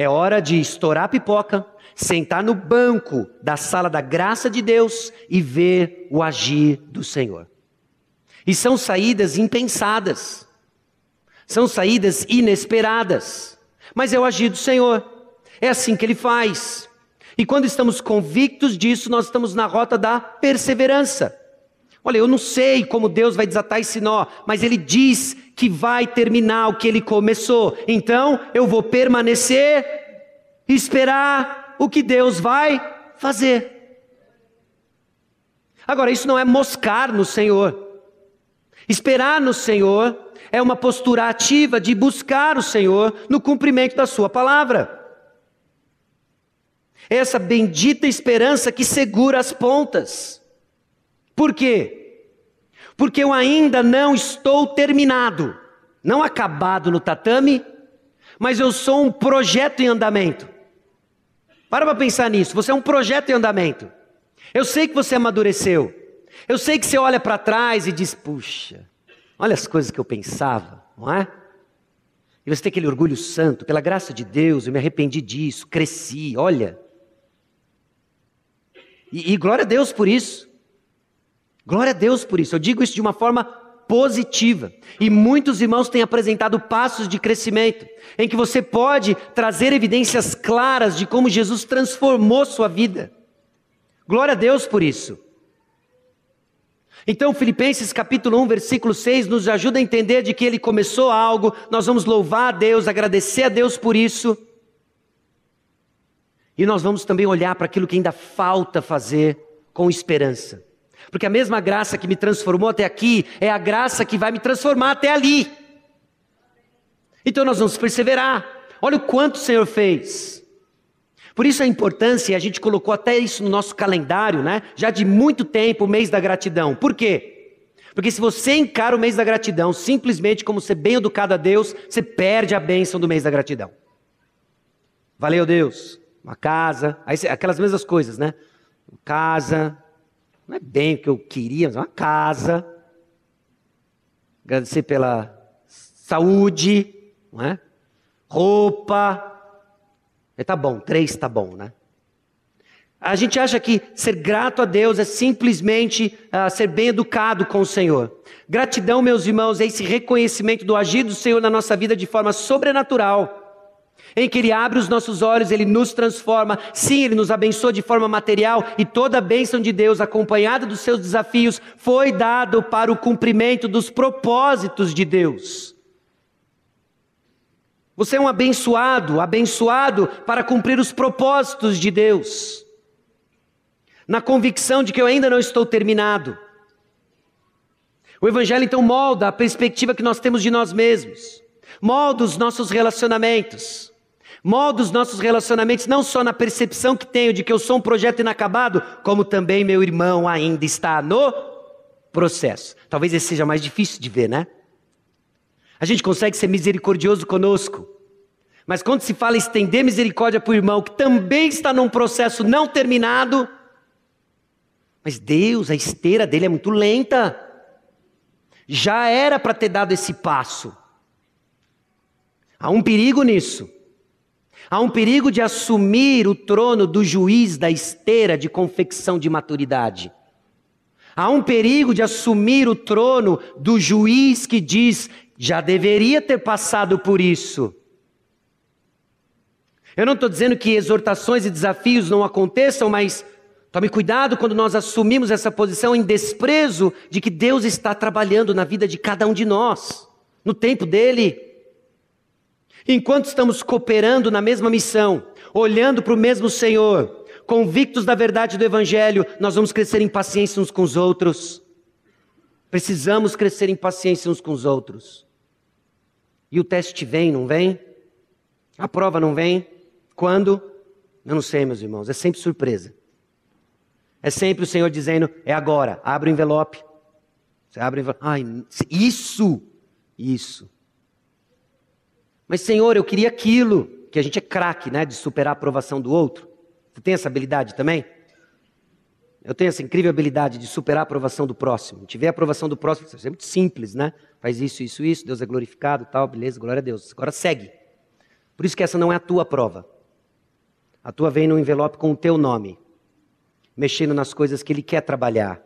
É hora de estourar a pipoca, sentar no banco da sala da graça de Deus e ver o agir do Senhor. E são saídas impensadas, são saídas inesperadas, mas é o agir do Senhor, é assim que Ele faz. E quando estamos convictos disso, nós estamos na rota da perseverança. Olha, eu não sei como Deus vai desatar esse nó, mas Ele diz que vai terminar o que Ele começou. Então eu vou permanecer, esperar o que Deus vai fazer. Agora, isso não é moscar no Senhor. Esperar no Senhor é uma postura ativa de buscar o Senhor no cumprimento da Sua palavra. Essa bendita esperança que segura as pontas. Por quê? Porque eu ainda não estou terminado, não acabado no tatame, mas eu sou um projeto em andamento. Para para pensar nisso. Você é um projeto em andamento. Eu sei que você amadureceu. Eu sei que você olha para trás e diz: puxa, olha as coisas que eu pensava, não é? E você tem aquele orgulho santo, pela graça de Deus, eu me arrependi disso, cresci, olha. E, e glória a Deus por isso. Glória a Deus por isso. Eu digo isso de uma forma positiva. E muitos irmãos têm apresentado passos de crescimento, em que você pode trazer evidências claras de como Jesus transformou sua vida. Glória a Deus por isso. Então, Filipenses capítulo 1, versículo 6 nos ajuda a entender de que ele começou algo, nós vamos louvar a Deus, agradecer a Deus por isso. E nós vamos também olhar para aquilo que ainda falta fazer com esperança. Porque a mesma graça que me transformou até aqui é a graça que vai me transformar até ali. Então nós vamos perseverar. Olha o quanto o Senhor fez. Por isso a importância, a gente colocou até isso no nosso calendário, né? Já de muito tempo, o mês da gratidão. Por quê? Porque se você encara o mês da gratidão simplesmente como ser bem educado a Deus, você perde a bênção do mês da gratidão. Valeu, Deus uma casa, aquelas mesmas coisas, né? Casa, não é bem o que eu queria, mas é uma casa. Agradecer pela saúde, não é? Roupa. É, tá bom, três tá bom, né? A gente acha que ser grato a Deus é simplesmente uh, ser bem educado com o Senhor. Gratidão, meus irmãos, é esse reconhecimento do agir do Senhor na nossa vida de forma sobrenatural em que Ele abre os nossos olhos, Ele nos transforma. Sim, Ele nos abençoa de forma material e toda a bênção de Deus, acompanhada dos seus desafios, foi dado para o cumprimento dos propósitos de Deus. Você é um abençoado, abençoado para cumprir os propósitos de Deus, na convicção de que eu ainda não estou terminado. O Evangelho então molda a perspectiva que nós temos de nós mesmos, molda os nossos relacionamentos. Molda os nossos relacionamentos não só na percepção que tenho de que eu sou um projeto inacabado, como também meu irmão ainda está no processo. Talvez esse seja mais difícil de ver, né? A gente consegue ser misericordioso conosco, mas quando se fala estender misericórdia para o irmão que também está num processo não terminado, mas Deus, a esteira dele é muito lenta. Já era para ter dado esse passo. Há um perigo nisso. Há um perigo de assumir o trono do juiz da esteira de confecção de maturidade. Há um perigo de assumir o trono do juiz que diz: já deveria ter passado por isso. Eu não estou dizendo que exortações e desafios não aconteçam, mas tome cuidado quando nós assumimos essa posição em desprezo de que Deus está trabalhando na vida de cada um de nós, no tempo dele. Enquanto estamos cooperando na mesma missão, olhando para o mesmo Senhor, convictos da verdade do Evangelho, nós vamos crescer em paciência uns com os outros. Precisamos crescer em paciência uns com os outros. E o teste vem, não vem? A prova não vem? Quando? Eu não sei, meus irmãos, é sempre surpresa. É sempre o Senhor dizendo: é agora, abre o envelope. Você abre o envelope. Ai, isso, isso. Mas, Senhor, eu queria aquilo, que a gente é craque, né, de superar a aprovação do outro. Você tem essa habilidade também? Eu tenho essa incrível habilidade de superar a aprovação do próximo. Tiver a aprovação do próximo, é muito simples, né? Faz isso, isso, isso, Deus é glorificado, tal, beleza, glória a Deus. Agora segue. Por isso que essa não é a tua prova. A tua vem no envelope com o teu nome, mexendo nas coisas que Ele quer trabalhar,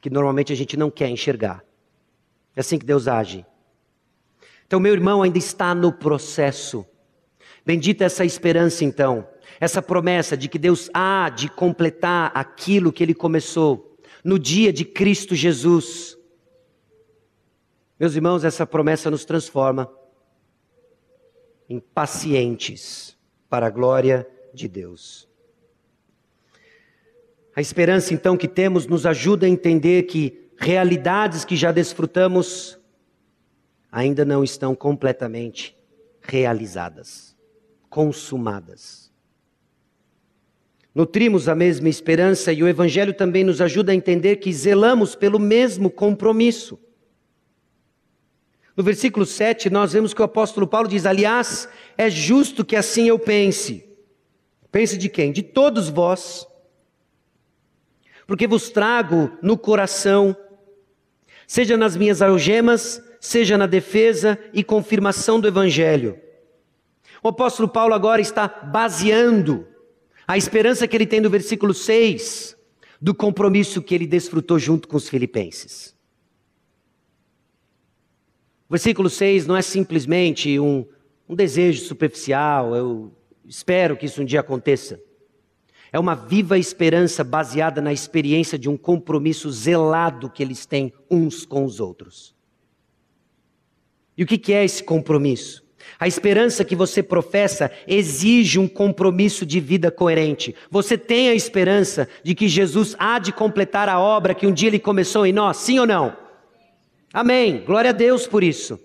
que normalmente a gente não quer enxergar. É assim que Deus age. Então, meu irmão ainda está no processo. Bendita essa esperança, então, essa promessa de que Deus há de completar aquilo que Ele começou no dia de Cristo Jesus. Meus irmãos, essa promessa nos transforma em pacientes para a glória de Deus. A esperança, então, que temos nos ajuda a entender que realidades que já desfrutamos ainda não estão completamente realizadas, consumadas. Nutrimos a mesma esperança e o Evangelho também nos ajuda a entender que zelamos pelo mesmo compromisso. No versículo 7, nós vemos que o apóstolo Paulo diz: Aliás, é justo que assim eu pense. Pense de quem? De todos vós. Porque vos trago no coração, seja nas minhas algemas, seja na defesa e confirmação do evangelho. O apóstolo Paulo agora está baseando a esperança que ele tem no versículo 6 do compromisso que ele desfrutou junto com os filipenses. O versículo 6 não é simplesmente um, um desejo superficial, eu espero que isso um dia aconteça. É uma viva esperança baseada na experiência de um compromisso zelado que eles têm uns com os outros. E o que é esse compromisso? A esperança que você professa exige um compromisso de vida coerente. Você tem a esperança de que Jesus há de completar a obra que um dia ele começou em nós, sim ou não? Amém. Glória a Deus por isso.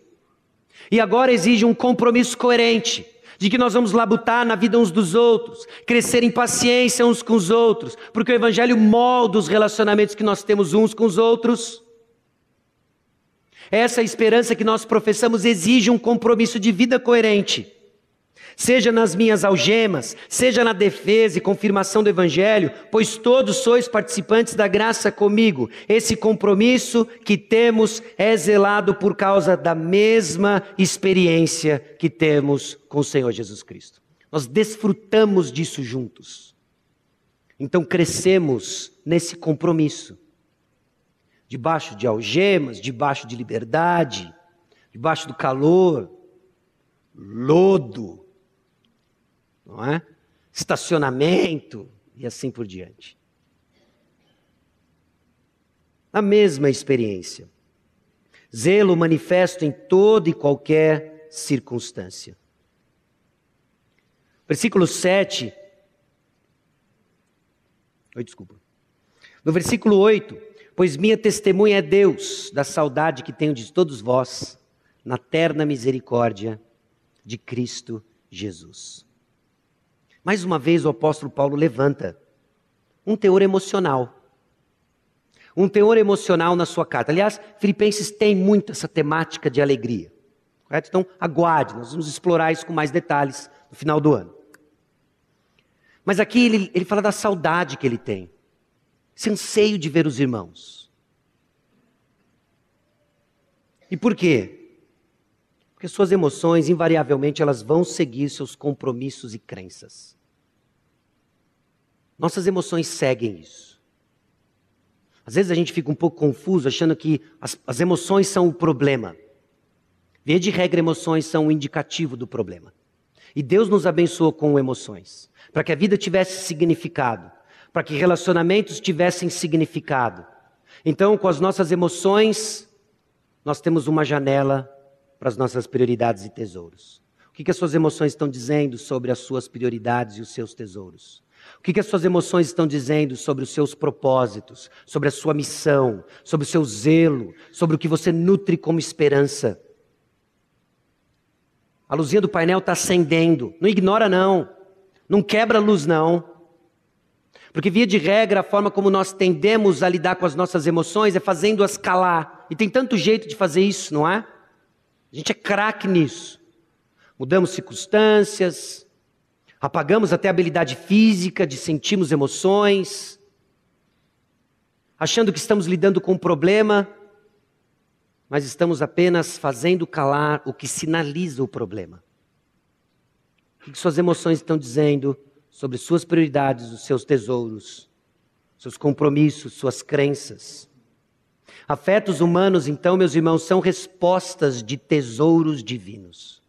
E agora exige um compromisso coerente de que nós vamos labutar na vida uns dos outros, crescer em paciência uns com os outros, porque o Evangelho molda os relacionamentos que nós temos uns com os outros. Essa esperança que nós professamos exige um compromisso de vida coerente. Seja nas minhas algemas, seja na defesa e confirmação do Evangelho, pois todos sois participantes da graça comigo. Esse compromisso que temos é zelado por causa da mesma experiência que temos com o Senhor Jesus Cristo. Nós desfrutamos disso juntos. Então crescemos nesse compromisso debaixo de algemas, debaixo de liberdade, debaixo do calor, lodo, não é? Estacionamento e assim por diante. A mesma experiência. Zelo manifesto em toda e qualquer circunstância. Versículo 7. Oi, desculpa. No versículo 8, Pois minha testemunha é Deus da saudade que tenho de todos vós, na terna misericórdia de Cristo Jesus. Mais uma vez o apóstolo Paulo levanta um teor emocional. Um teor emocional na sua carta. Aliás, Filipenses tem muito essa temática de alegria. Correto? Então, aguarde, nós vamos explorar isso com mais detalhes no final do ano. Mas aqui ele, ele fala da saudade que ele tem esse anseio de ver os irmãos. E por quê? Porque suas emoções, invariavelmente, elas vão seguir seus compromissos e crenças. Nossas emoções seguem isso. Às vezes a gente fica um pouco confuso achando que as, as emoções são o problema. Via de regra, emoções são um indicativo do problema. E Deus nos abençoou com emoções, para que a vida tivesse significado para que relacionamentos tivessem significado. Então, com as nossas emoções, nós temos uma janela para as nossas prioridades e tesouros. O que, que as suas emoções estão dizendo sobre as suas prioridades e os seus tesouros? O que, que as suas emoções estão dizendo sobre os seus propósitos, sobre a sua missão, sobre o seu zelo, sobre o que você nutre como esperança? A luzinha do painel está acendendo. Não ignora, não. Não quebra a luz, não. Porque, via de regra, a forma como nós tendemos a lidar com as nossas emoções é fazendo-as calar. E tem tanto jeito de fazer isso, não é? A gente é craque nisso. Mudamos circunstâncias, apagamos até a habilidade física de sentirmos emoções, achando que estamos lidando com um problema, mas estamos apenas fazendo calar o que sinaliza o problema. O que suas emoções estão dizendo? Sobre suas prioridades, os seus tesouros, seus compromissos, suas crenças. Afetos humanos, então, meus irmãos, são respostas de tesouros divinos.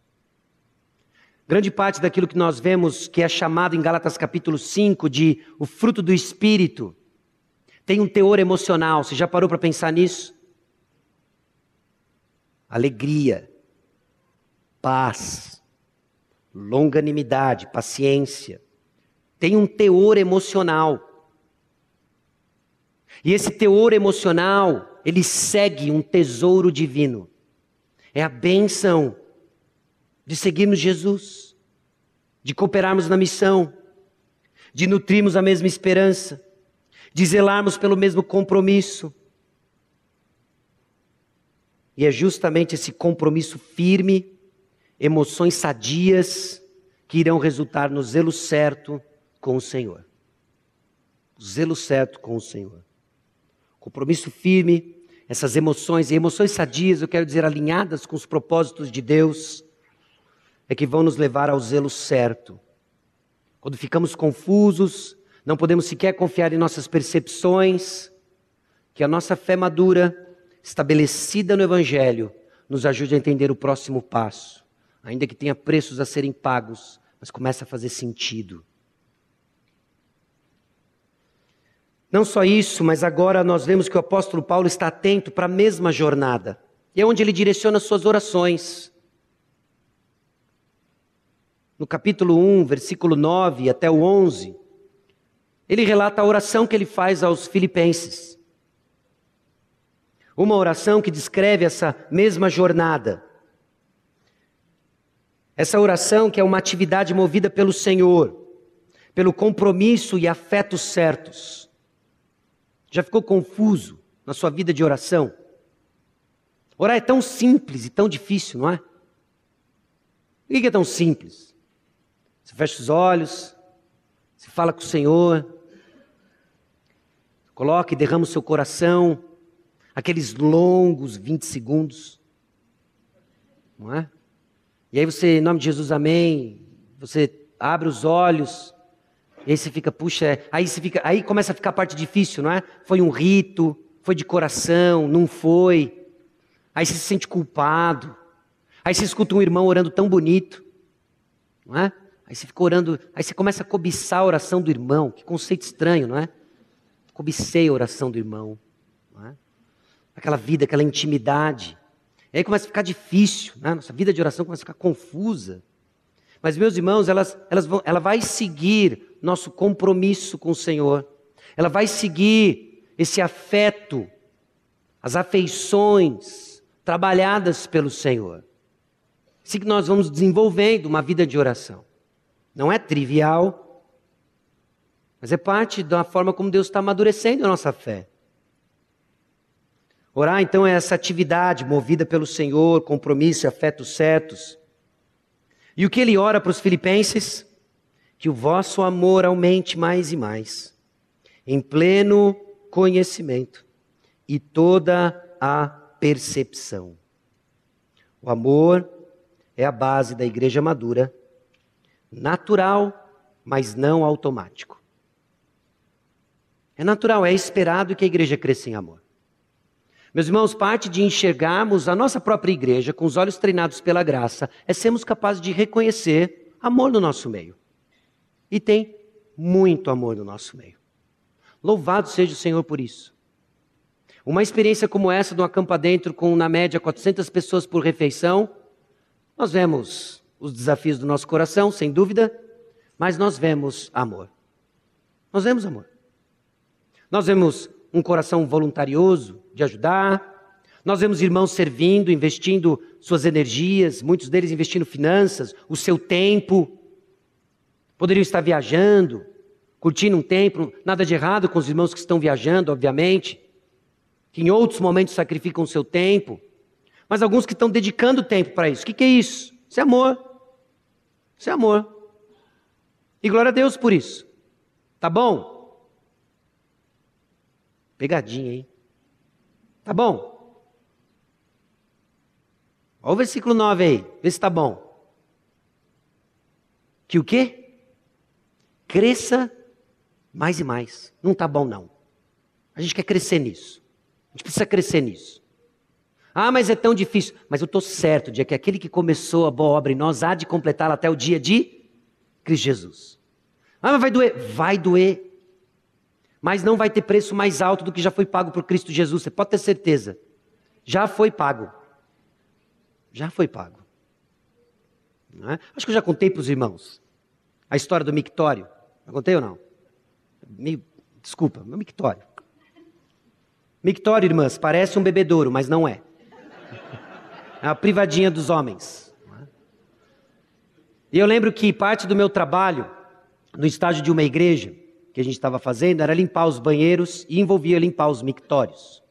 Grande parte daquilo que nós vemos, que é chamado em Gálatas capítulo 5 de o fruto do Espírito, tem um teor emocional. Você já parou para pensar nisso? Alegria, paz, longanimidade, paciência, tem um teor emocional. E esse teor emocional, ele segue um tesouro divino. É a benção de seguirmos Jesus, de cooperarmos na missão, de nutrirmos a mesma esperança, de zelarmos pelo mesmo compromisso. E é justamente esse compromisso firme, emoções sadias, que irão resultar no zelo certo com o Senhor. Zelo certo com o Senhor. Compromisso firme, essas emoções, e emoções sadias, eu quero dizer, alinhadas com os propósitos de Deus, é que vão nos levar ao zelo certo. Quando ficamos confusos, não podemos sequer confiar em nossas percepções, que a nossa fé madura, estabelecida no Evangelho, nos ajude a entender o próximo passo, ainda que tenha preços a serem pagos, mas começa a fazer sentido. Não só isso, mas agora nós vemos que o apóstolo Paulo está atento para a mesma jornada. E é onde ele direciona suas orações. No capítulo 1, versículo 9 até o 11, ele relata a oração que ele faz aos filipenses. Uma oração que descreve essa mesma jornada. Essa oração que é uma atividade movida pelo Senhor, pelo compromisso e afetos certos. Já ficou confuso na sua vida de oração? Orar é tão simples e tão difícil, não é? Por que é tão simples? Você fecha os olhos, você fala com o Senhor, coloca e derrama o seu coração, aqueles longos 20 segundos, não é? E aí você, em nome de Jesus, amém, você abre os olhos, e aí você fica, puxa, é. aí você fica, aí começa a ficar a parte difícil, não é? Foi um rito, foi de coração, não foi. Aí você se sente culpado. Aí você escuta um irmão orando tão bonito, não é? Aí você fica orando, aí você começa a cobiçar a oração do irmão. Que conceito estranho, não é? Cobicei a oração do irmão, não é? Aquela vida, aquela intimidade. E aí começa a ficar difícil, né? Nossa vida de oração começa a ficar confusa. Mas, meus irmãos, elas, elas vão, ela vai seguir nosso compromisso com o Senhor. Ela vai seguir esse afeto, as afeições trabalhadas pelo Senhor. Assim que nós vamos desenvolvendo uma vida de oração. Não é trivial, mas é parte da forma como Deus está amadurecendo a nossa fé. Orar, então, é essa atividade movida pelo Senhor, compromisso e afetos certos. E o que ele ora para os filipenses? Que o vosso amor aumente mais e mais, em pleno conhecimento e toda a percepção. O amor é a base da igreja madura, natural, mas não automático. É natural, é esperado que a igreja cresça em amor. Meus irmãos, parte de enxergarmos a nossa própria igreja com os olhos treinados pela graça é sermos capazes de reconhecer amor no nosso meio. E tem muito amor no nosso meio. Louvado seja o Senhor por isso. Uma experiência como essa um acampa dentro com na média 400 pessoas por refeição, nós vemos os desafios do nosso coração, sem dúvida, mas nós vemos amor. Nós vemos amor. Nós vemos um coração voluntarioso de ajudar. Nós vemos irmãos servindo, investindo suas energias, muitos deles investindo finanças, o seu tempo. Poderiam estar viajando, curtindo um tempo, nada de errado com os irmãos que estão viajando, obviamente, que em outros momentos sacrificam o seu tempo, mas alguns que estão dedicando tempo para isso. O que, que é isso? Isso é amor. Isso é amor. E glória a Deus por isso. Tá bom? Pegadinha, hein? Tá bom? Olha o versículo 9 aí, vê se tá bom. Que o quê? Cresça mais e mais. Não tá bom, não. A gente quer crescer nisso. A gente precisa crescer nisso. Ah, mas é tão difícil. Mas eu estou certo de que aquele que começou a boa obra em nós há de completá-la até o dia de Cristo Jesus. Ah, mas vai doer? Vai doer mas não vai ter preço mais alto do que já foi pago por Cristo Jesus, você pode ter certeza. Já foi pago. Já foi pago. É? Acho que eu já contei para os irmãos a história do mictório. Já contei ou não? Me, desculpa, meu mictório. Mictório, irmãs, parece um bebedouro, mas não é. É a privadinha dos homens. E eu lembro que parte do meu trabalho, no estágio de uma igreja, que a gente estava fazendo era limpar os banheiros e envolvia limpar os mictórios.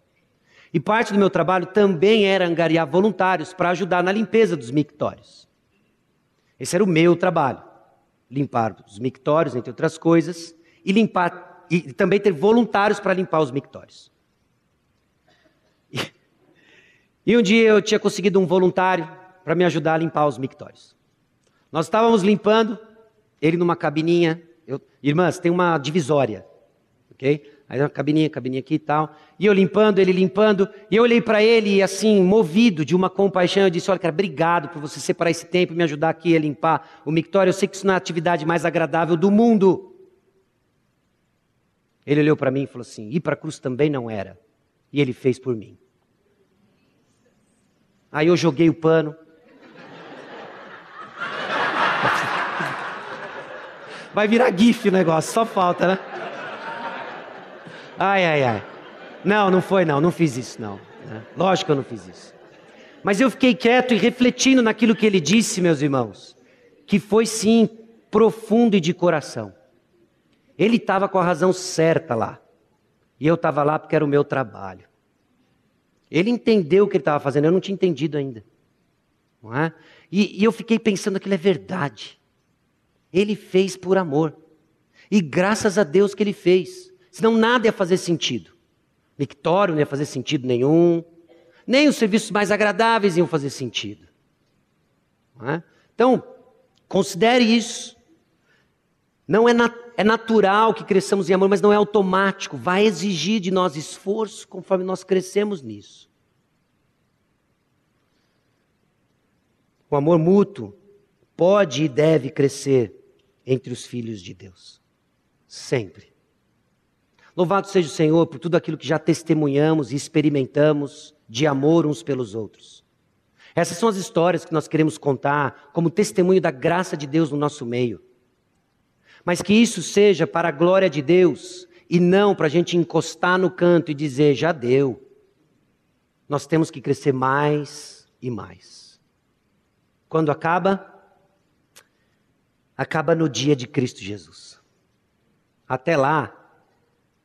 E parte do meu trabalho também era angariar voluntários para ajudar na limpeza dos mictórios. Esse era o meu trabalho. Limpar os mictórios, entre outras coisas, e limpar e também ter voluntários para limpar os mictórios. E, e um dia eu tinha conseguido um voluntário para me ajudar a limpar os mictórios. Nós estávamos limpando, ele numa cabininha. Eu, irmãs, tem uma divisória, ok? Aí uma cabininha, cabininha aqui e tal. E eu limpando, ele limpando. E eu olhei para ele e assim, movido de uma compaixão, eu disse: Olha, cara, obrigado por você separar esse tempo e me ajudar aqui a limpar o mictório. Eu sei que isso não é a atividade mais agradável do mundo. Ele olhou para mim e falou assim: Ir para a cruz também não era. E ele fez por mim. Aí eu joguei o pano. Vai virar GIF o negócio, só falta, né? Ai, ai, ai. Não, não foi não, não fiz isso não. Né? Lógico que eu não fiz isso. Mas eu fiquei quieto e refletindo naquilo que ele disse, meus irmãos, que foi sim profundo e de coração. Ele estava com a razão certa lá. E eu estava lá porque era o meu trabalho. Ele entendeu o que ele estava fazendo, eu não tinha entendido ainda. Não é? E, e eu fiquei pensando que aquilo é verdade. Ele fez por amor. E graças a Deus que ele fez. Senão nada ia fazer sentido. Mictório não ia fazer sentido nenhum. Nem os serviços mais agradáveis iam fazer sentido. É? Então, considere isso. Não é, nat é natural que cresçamos em amor, mas não é automático. Vai exigir de nós esforço conforme nós crescemos nisso. O amor mútuo pode e deve crescer entre os filhos de Deus. Sempre. Louvado seja o Senhor por tudo aquilo que já testemunhamos e experimentamos de amor uns pelos outros. Essas são as histórias que nós queremos contar como testemunho da graça de Deus no nosso meio. Mas que isso seja para a glória de Deus e não para a gente encostar no canto e dizer, já deu. Nós temos que crescer mais e mais. Quando acaba? Acaba no dia de Cristo Jesus. Até lá,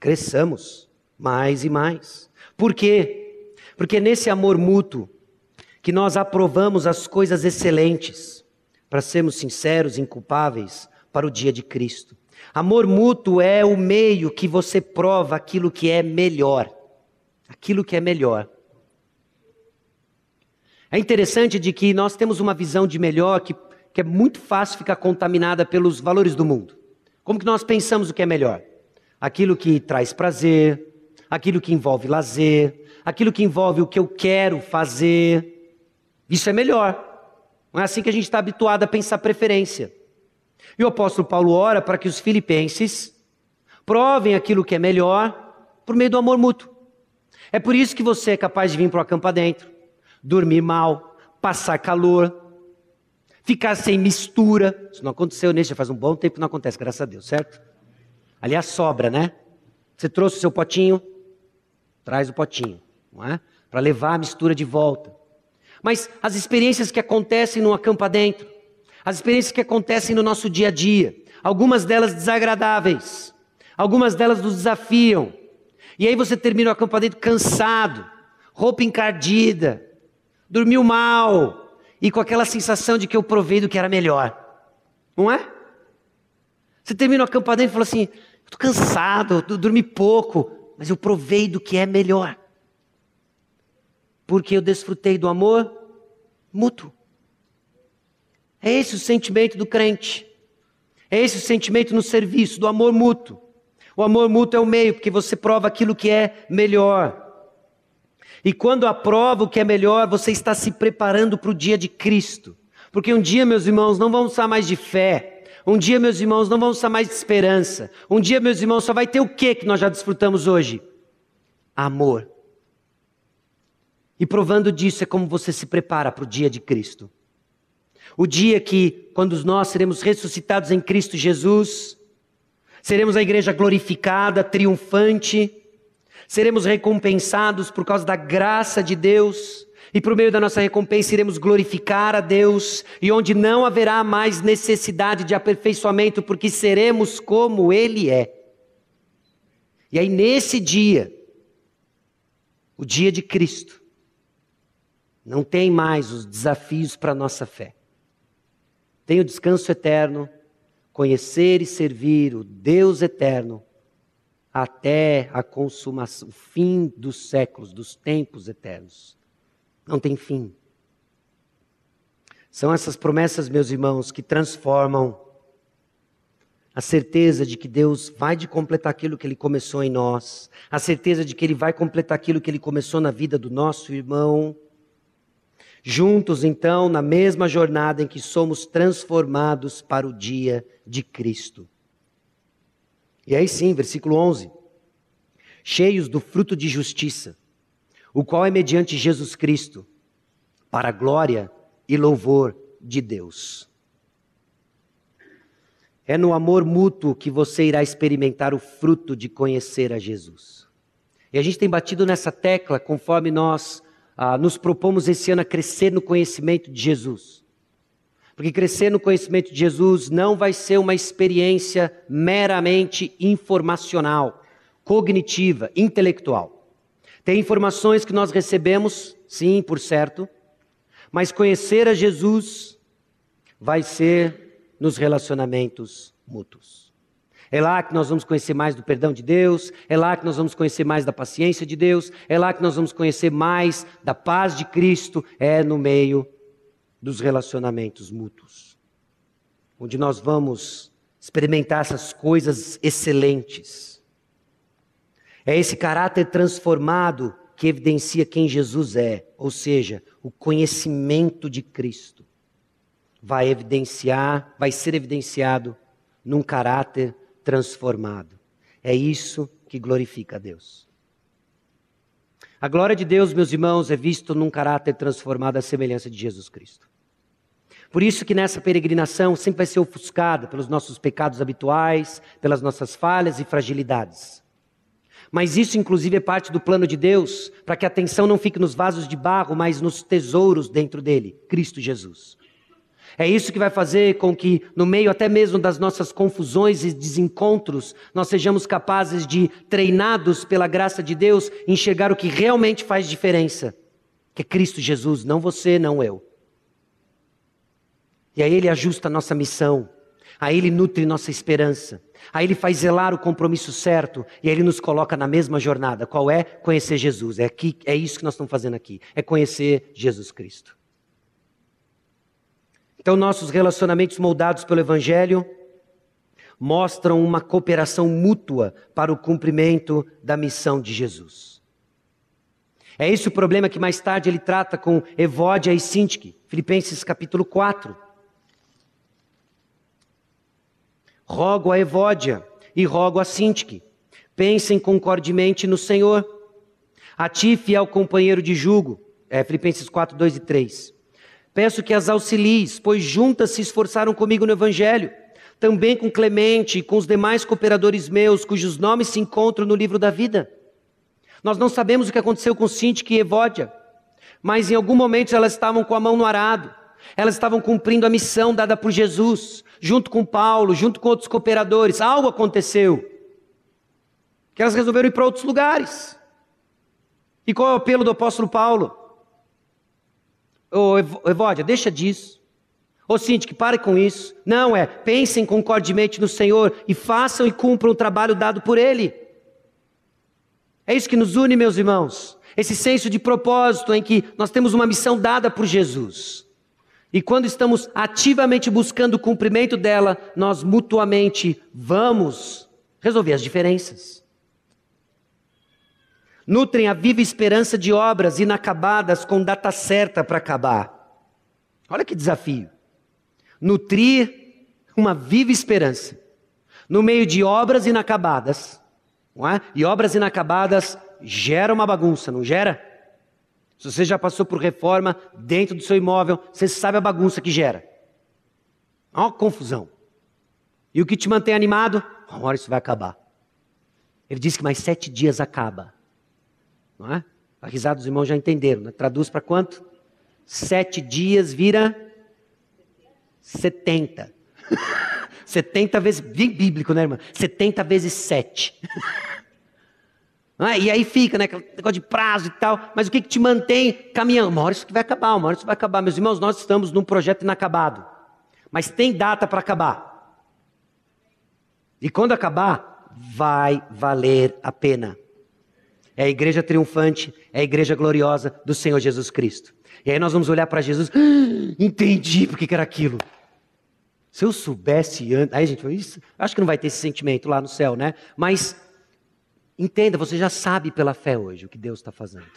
cresçamos mais e mais. Por quê? Porque nesse amor mútuo que nós aprovamos as coisas excelentes, para sermos sinceros, inculpáveis, para o dia de Cristo. Amor mútuo é o meio que você prova aquilo que é melhor. Aquilo que é melhor. É interessante de que nós temos uma visão de melhor que, que é muito fácil ficar contaminada pelos valores do mundo. Como que nós pensamos o que é melhor? Aquilo que traz prazer, aquilo que envolve lazer, aquilo que envolve o que eu quero fazer. Isso é melhor. Não é assim que a gente está habituado a pensar preferência. E o apóstolo Paulo ora para que os filipenses provem aquilo que é melhor por meio do amor mútuo. É por isso que você é capaz de vir para o acampa dentro, dormir mal, passar calor, ficar sem mistura. Isso não aconteceu nesse, já faz um bom tempo que não acontece, graças a Deus, certo? Aliás, sobra, né? Você trouxe o seu potinho, traz o potinho, não é? Para levar a mistura de volta. Mas as experiências que acontecem no acampa dentro, as experiências que acontecem no nosso dia a dia, algumas delas desagradáveis, algumas delas nos desafiam. E aí você termina o acampa dentro cansado, roupa encardida, dormiu mal e com aquela sensação de que eu provei do que era melhor. Não é? Você termina o acampamento e fala assim: estou cansado, eu dormi pouco, mas eu provei do que é melhor. Porque eu desfrutei do amor mútuo. É esse o sentimento do crente. É esse o sentimento no serviço, do amor mútuo. O amor mútuo é o meio, porque você prova aquilo que é melhor. E quando aprova o que é melhor, você está se preparando para o dia de Cristo. Porque um dia, meus irmãos, não vamos falar mais de fé, um dia, meus irmãos, não vamos estar mais de esperança. Um dia, meus irmãos, só vai ter o que que nós já desfrutamos hoje? Amor. E provando disso é como você se prepara para o dia de Cristo. O dia que, quando nós seremos ressuscitados em Cristo Jesus, seremos a igreja glorificada, triunfante, seremos recompensados por causa da graça de Deus e por meio da nossa recompensa iremos glorificar a Deus, e onde não haverá mais necessidade de aperfeiçoamento, porque seremos como Ele é. E aí, nesse dia, o dia de Cristo, não tem mais os desafios para a nossa fé. Tem o descanso eterno, conhecer e servir o Deus eterno até a consumação, o fim dos séculos, dos tempos eternos. Não tem fim. São essas promessas, meus irmãos, que transformam a certeza de que Deus vai de completar aquilo que Ele começou em nós, a certeza de que Ele vai completar aquilo que Ele começou na vida do nosso irmão. Juntos, então, na mesma jornada em que somos transformados para o dia de Cristo. E aí sim, versículo 11: cheios do fruto de justiça, o qual é mediante Jesus Cristo, para glória e louvor de Deus. É no amor mútuo que você irá experimentar o fruto de conhecer a Jesus. E a gente tem batido nessa tecla conforme nós ah, nos propomos esse ano a crescer no conhecimento de Jesus. Porque crescer no conhecimento de Jesus não vai ser uma experiência meramente informacional, cognitiva, intelectual. Tem informações que nós recebemos, sim, por certo, mas conhecer a Jesus vai ser nos relacionamentos mútuos. É lá que nós vamos conhecer mais do perdão de Deus, é lá que nós vamos conhecer mais da paciência de Deus, é lá que nós vamos conhecer mais da paz de Cristo, é no meio dos relacionamentos mútuos. Onde nós vamos experimentar essas coisas excelentes. É esse caráter transformado que evidencia quem Jesus é, ou seja, o conhecimento de Cristo vai evidenciar, vai ser evidenciado num caráter transformado. É isso que glorifica a Deus. A glória de Deus, meus irmãos, é visto num caráter transformado à semelhança de Jesus Cristo. Por isso que nessa peregrinação sempre vai ser ofuscada pelos nossos pecados habituais, pelas nossas falhas e fragilidades. Mas isso, inclusive, é parte do plano de Deus, para que a atenção não fique nos vasos de barro, mas nos tesouros dentro dele, Cristo Jesus. É isso que vai fazer com que, no meio até mesmo das nossas confusões e desencontros, nós sejamos capazes de, treinados pela graça de Deus, enxergar o que realmente faz diferença. Que é Cristo Jesus, não você, não eu. E aí Ele ajusta a nossa missão, aí Ele nutre nossa esperança, aí Ele faz zelar o compromisso certo, e aí Ele nos coloca na mesma jornada. Qual é? Conhecer Jesus. É, aqui, é isso que nós estamos fazendo aqui, é conhecer Jesus Cristo. Então, nossos relacionamentos moldados pelo Evangelho mostram uma cooperação mútua para o cumprimento da missão de Jesus. É esse o problema que mais tarde ele trata com Evódia e Sintique, Filipenses capítulo 4. Rogo a Evódia e rogo a Sintique, pensem concordemente no Senhor. A ti, fiel companheiro de jugo, é, Filipenses 4, 2 e 3. Peço que as auxilies, pois juntas se esforçaram comigo no Evangelho, também com Clemente e com os demais cooperadores meus, cujos nomes se encontram no livro da vida. Nós não sabemos o que aconteceu com Sintique e Evódia, mas em algum momento elas estavam com a mão no arado, elas estavam cumprindo a missão dada por Jesus, junto com Paulo, junto com outros cooperadores. Algo aconteceu, que elas resolveram ir para outros lugares. E qual é o apelo do apóstolo Paulo? Ô, Evódia, deixa disso. Ô, Cinti, que pare com isso. Não, é, pensem concordemente no Senhor e façam e cumpram o trabalho dado por Ele. É isso que nos une, meus irmãos. Esse senso de propósito em que nós temos uma missão dada por Jesus. E quando estamos ativamente buscando o cumprimento dela, nós mutuamente vamos resolver as diferenças nutrem a viva esperança de obras inacabadas com data certa para acabar. Olha que desafio. Nutrir uma viva esperança no meio de obras inacabadas. Não é? E obras inacabadas gera uma bagunça, não gera? Se você já passou por reforma dentro do seu imóvel, você sabe a bagunça que gera. Há uma confusão. E o que te mantém animado? Uma hora isso vai acabar. Ele disse que mais sete dias acaba. Não é? A risada dos irmãos já entenderam. Né? Traduz para quanto? Sete dias vira setenta. setenta vezes, bem bíblico, né, irmã? Setenta vezes sete. É? E aí fica, né? Aquele negócio de prazo e tal. Mas o que, que te mantém caminhando? Uma hora isso vai acabar, uma hora isso vai acabar. Meus irmãos, nós estamos num projeto inacabado. Mas tem data para acabar. E quando acabar, vai valer a pena. É a igreja triunfante, é a igreja gloriosa do Senhor Jesus Cristo. E aí nós vamos olhar para Jesus, ah, entendi porque que era aquilo. Se eu soubesse antes. Aí, gente, isso, acho que não vai ter esse sentimento lá no céu, né? Mas Entenda, você já sabe pela fé hoje o que Deus está fazendo.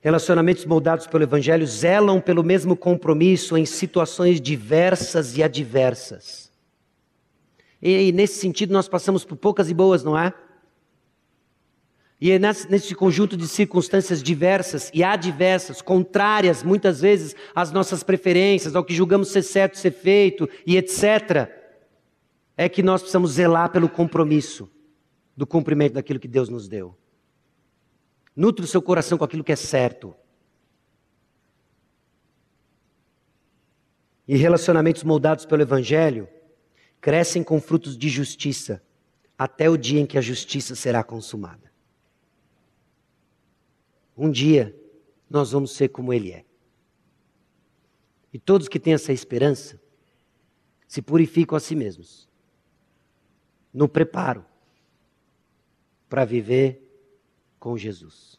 Relacionamentos moldados pelo Evangelho zelam pelo mesmo compromisso em situações diversas e adversas. E nesse sentido nós passamos por poucas e boas, não é? E é nesse conjunto de circunstâncias diversas e adversas, contrárias muitas vezes às nossas preferências, ao que julgamos ser certo ser feito e etc., é que nós precisamos zelar pelo compromisso do cumprimento daquilo que Deus nos deu. Nutre o seu coração com aquilo que é certo. E relacionamentos moldados pelo Evangelho crescem com frutos de justiça, até o dia em que a justiça será consumada. Um dia nós vamos ser como Ele é. E todos que têm essa esperança se purificam a si mesmos no preparo para viver com Jesus.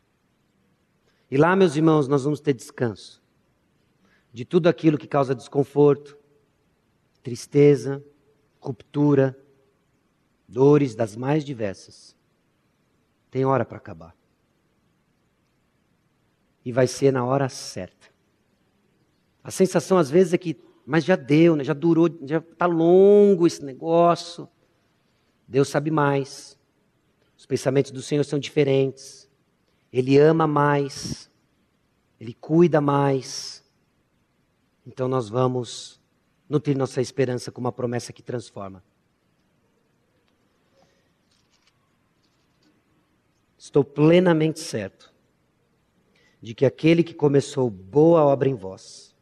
E lá, meus irmãos, nós vamos ter descanso de tudo aquilo que causa desconforto, tristeza, ruptura, dores das mais diversas. Tem hora para acabar. E vai ser na hora certa. A sensação às vezes é que, mas já deu, né? já durou, já está longo esse negócio. Deus sabe mais. Os pensamentos do Senhor são diferentes. Ele ama mais. Ele cuida mais. Então nós vamos nutrir nossa esperança com uma promessa que transforma. Estou plenamente certo de que aquele que começou boa obra em vós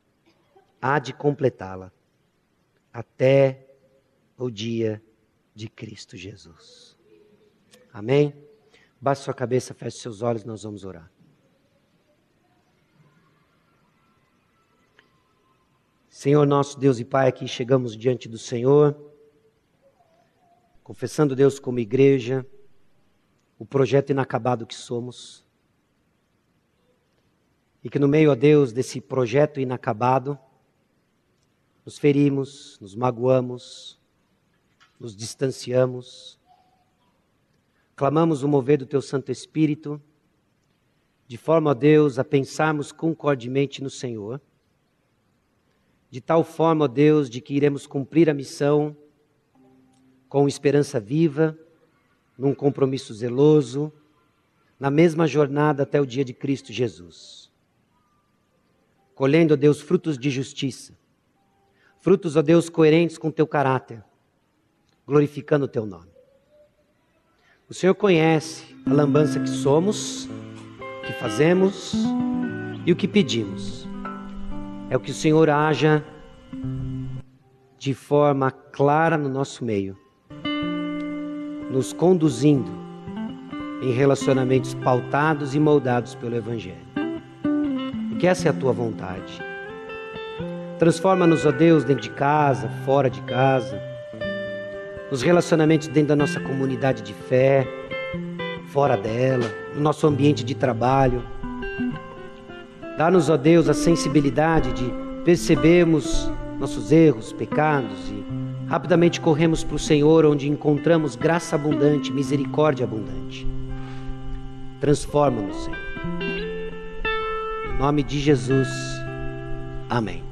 há de completá-la até o dia de Cristo Jesus. Amém? Baixe sua cabeça, feche seus olhos, nós vamos orar. Senhor nosso Deus e Pai, aqui chegamos diante do Senhor, confessando Deus como igreja, o projeto inacabado que somos. E que no meio, a Deus, desse projeto inacabado, nos ferimos, nos magoamos, nos distanciamos, clamamos o mover do Teu Santo Espírito, de forma, ó Deus, a pensarmos concordemente no Senhor, de tal forma, ó Deus, de que iremos cumprir a missão com esperança viva, num compromisso zeloso, na mesma jornada até o dia de Cristo Jesus. Colhendo, ó Deus, frutos de justiça, frutos, ó Deus, coerentes com teu caráter, glorificando o teu nome. O Senhor conhece a lambança que somos, que fazemos e o que pedimos. É o que o Senhor haja de forma clara no nosso meio, nos conduzindo em relacionamentos pautados e moldados pelo Evangelho. Porque essa é a tua vontade. Transforma-nos, ó Deus, dentro de casa, fora de casa nos relacionamentos dentro da nossa comunidade de fé, fora dela, no nosso ambiente de trabalho. Dá-nos, ó Deus, a sensibilidade de percebermos nossos erros, pecados e rapidamente corremos para o Senhor, onde encontramos graça abundante, misericórdia abundante. Transforma-nos, Senhor. Em nome de Jesus. Amém.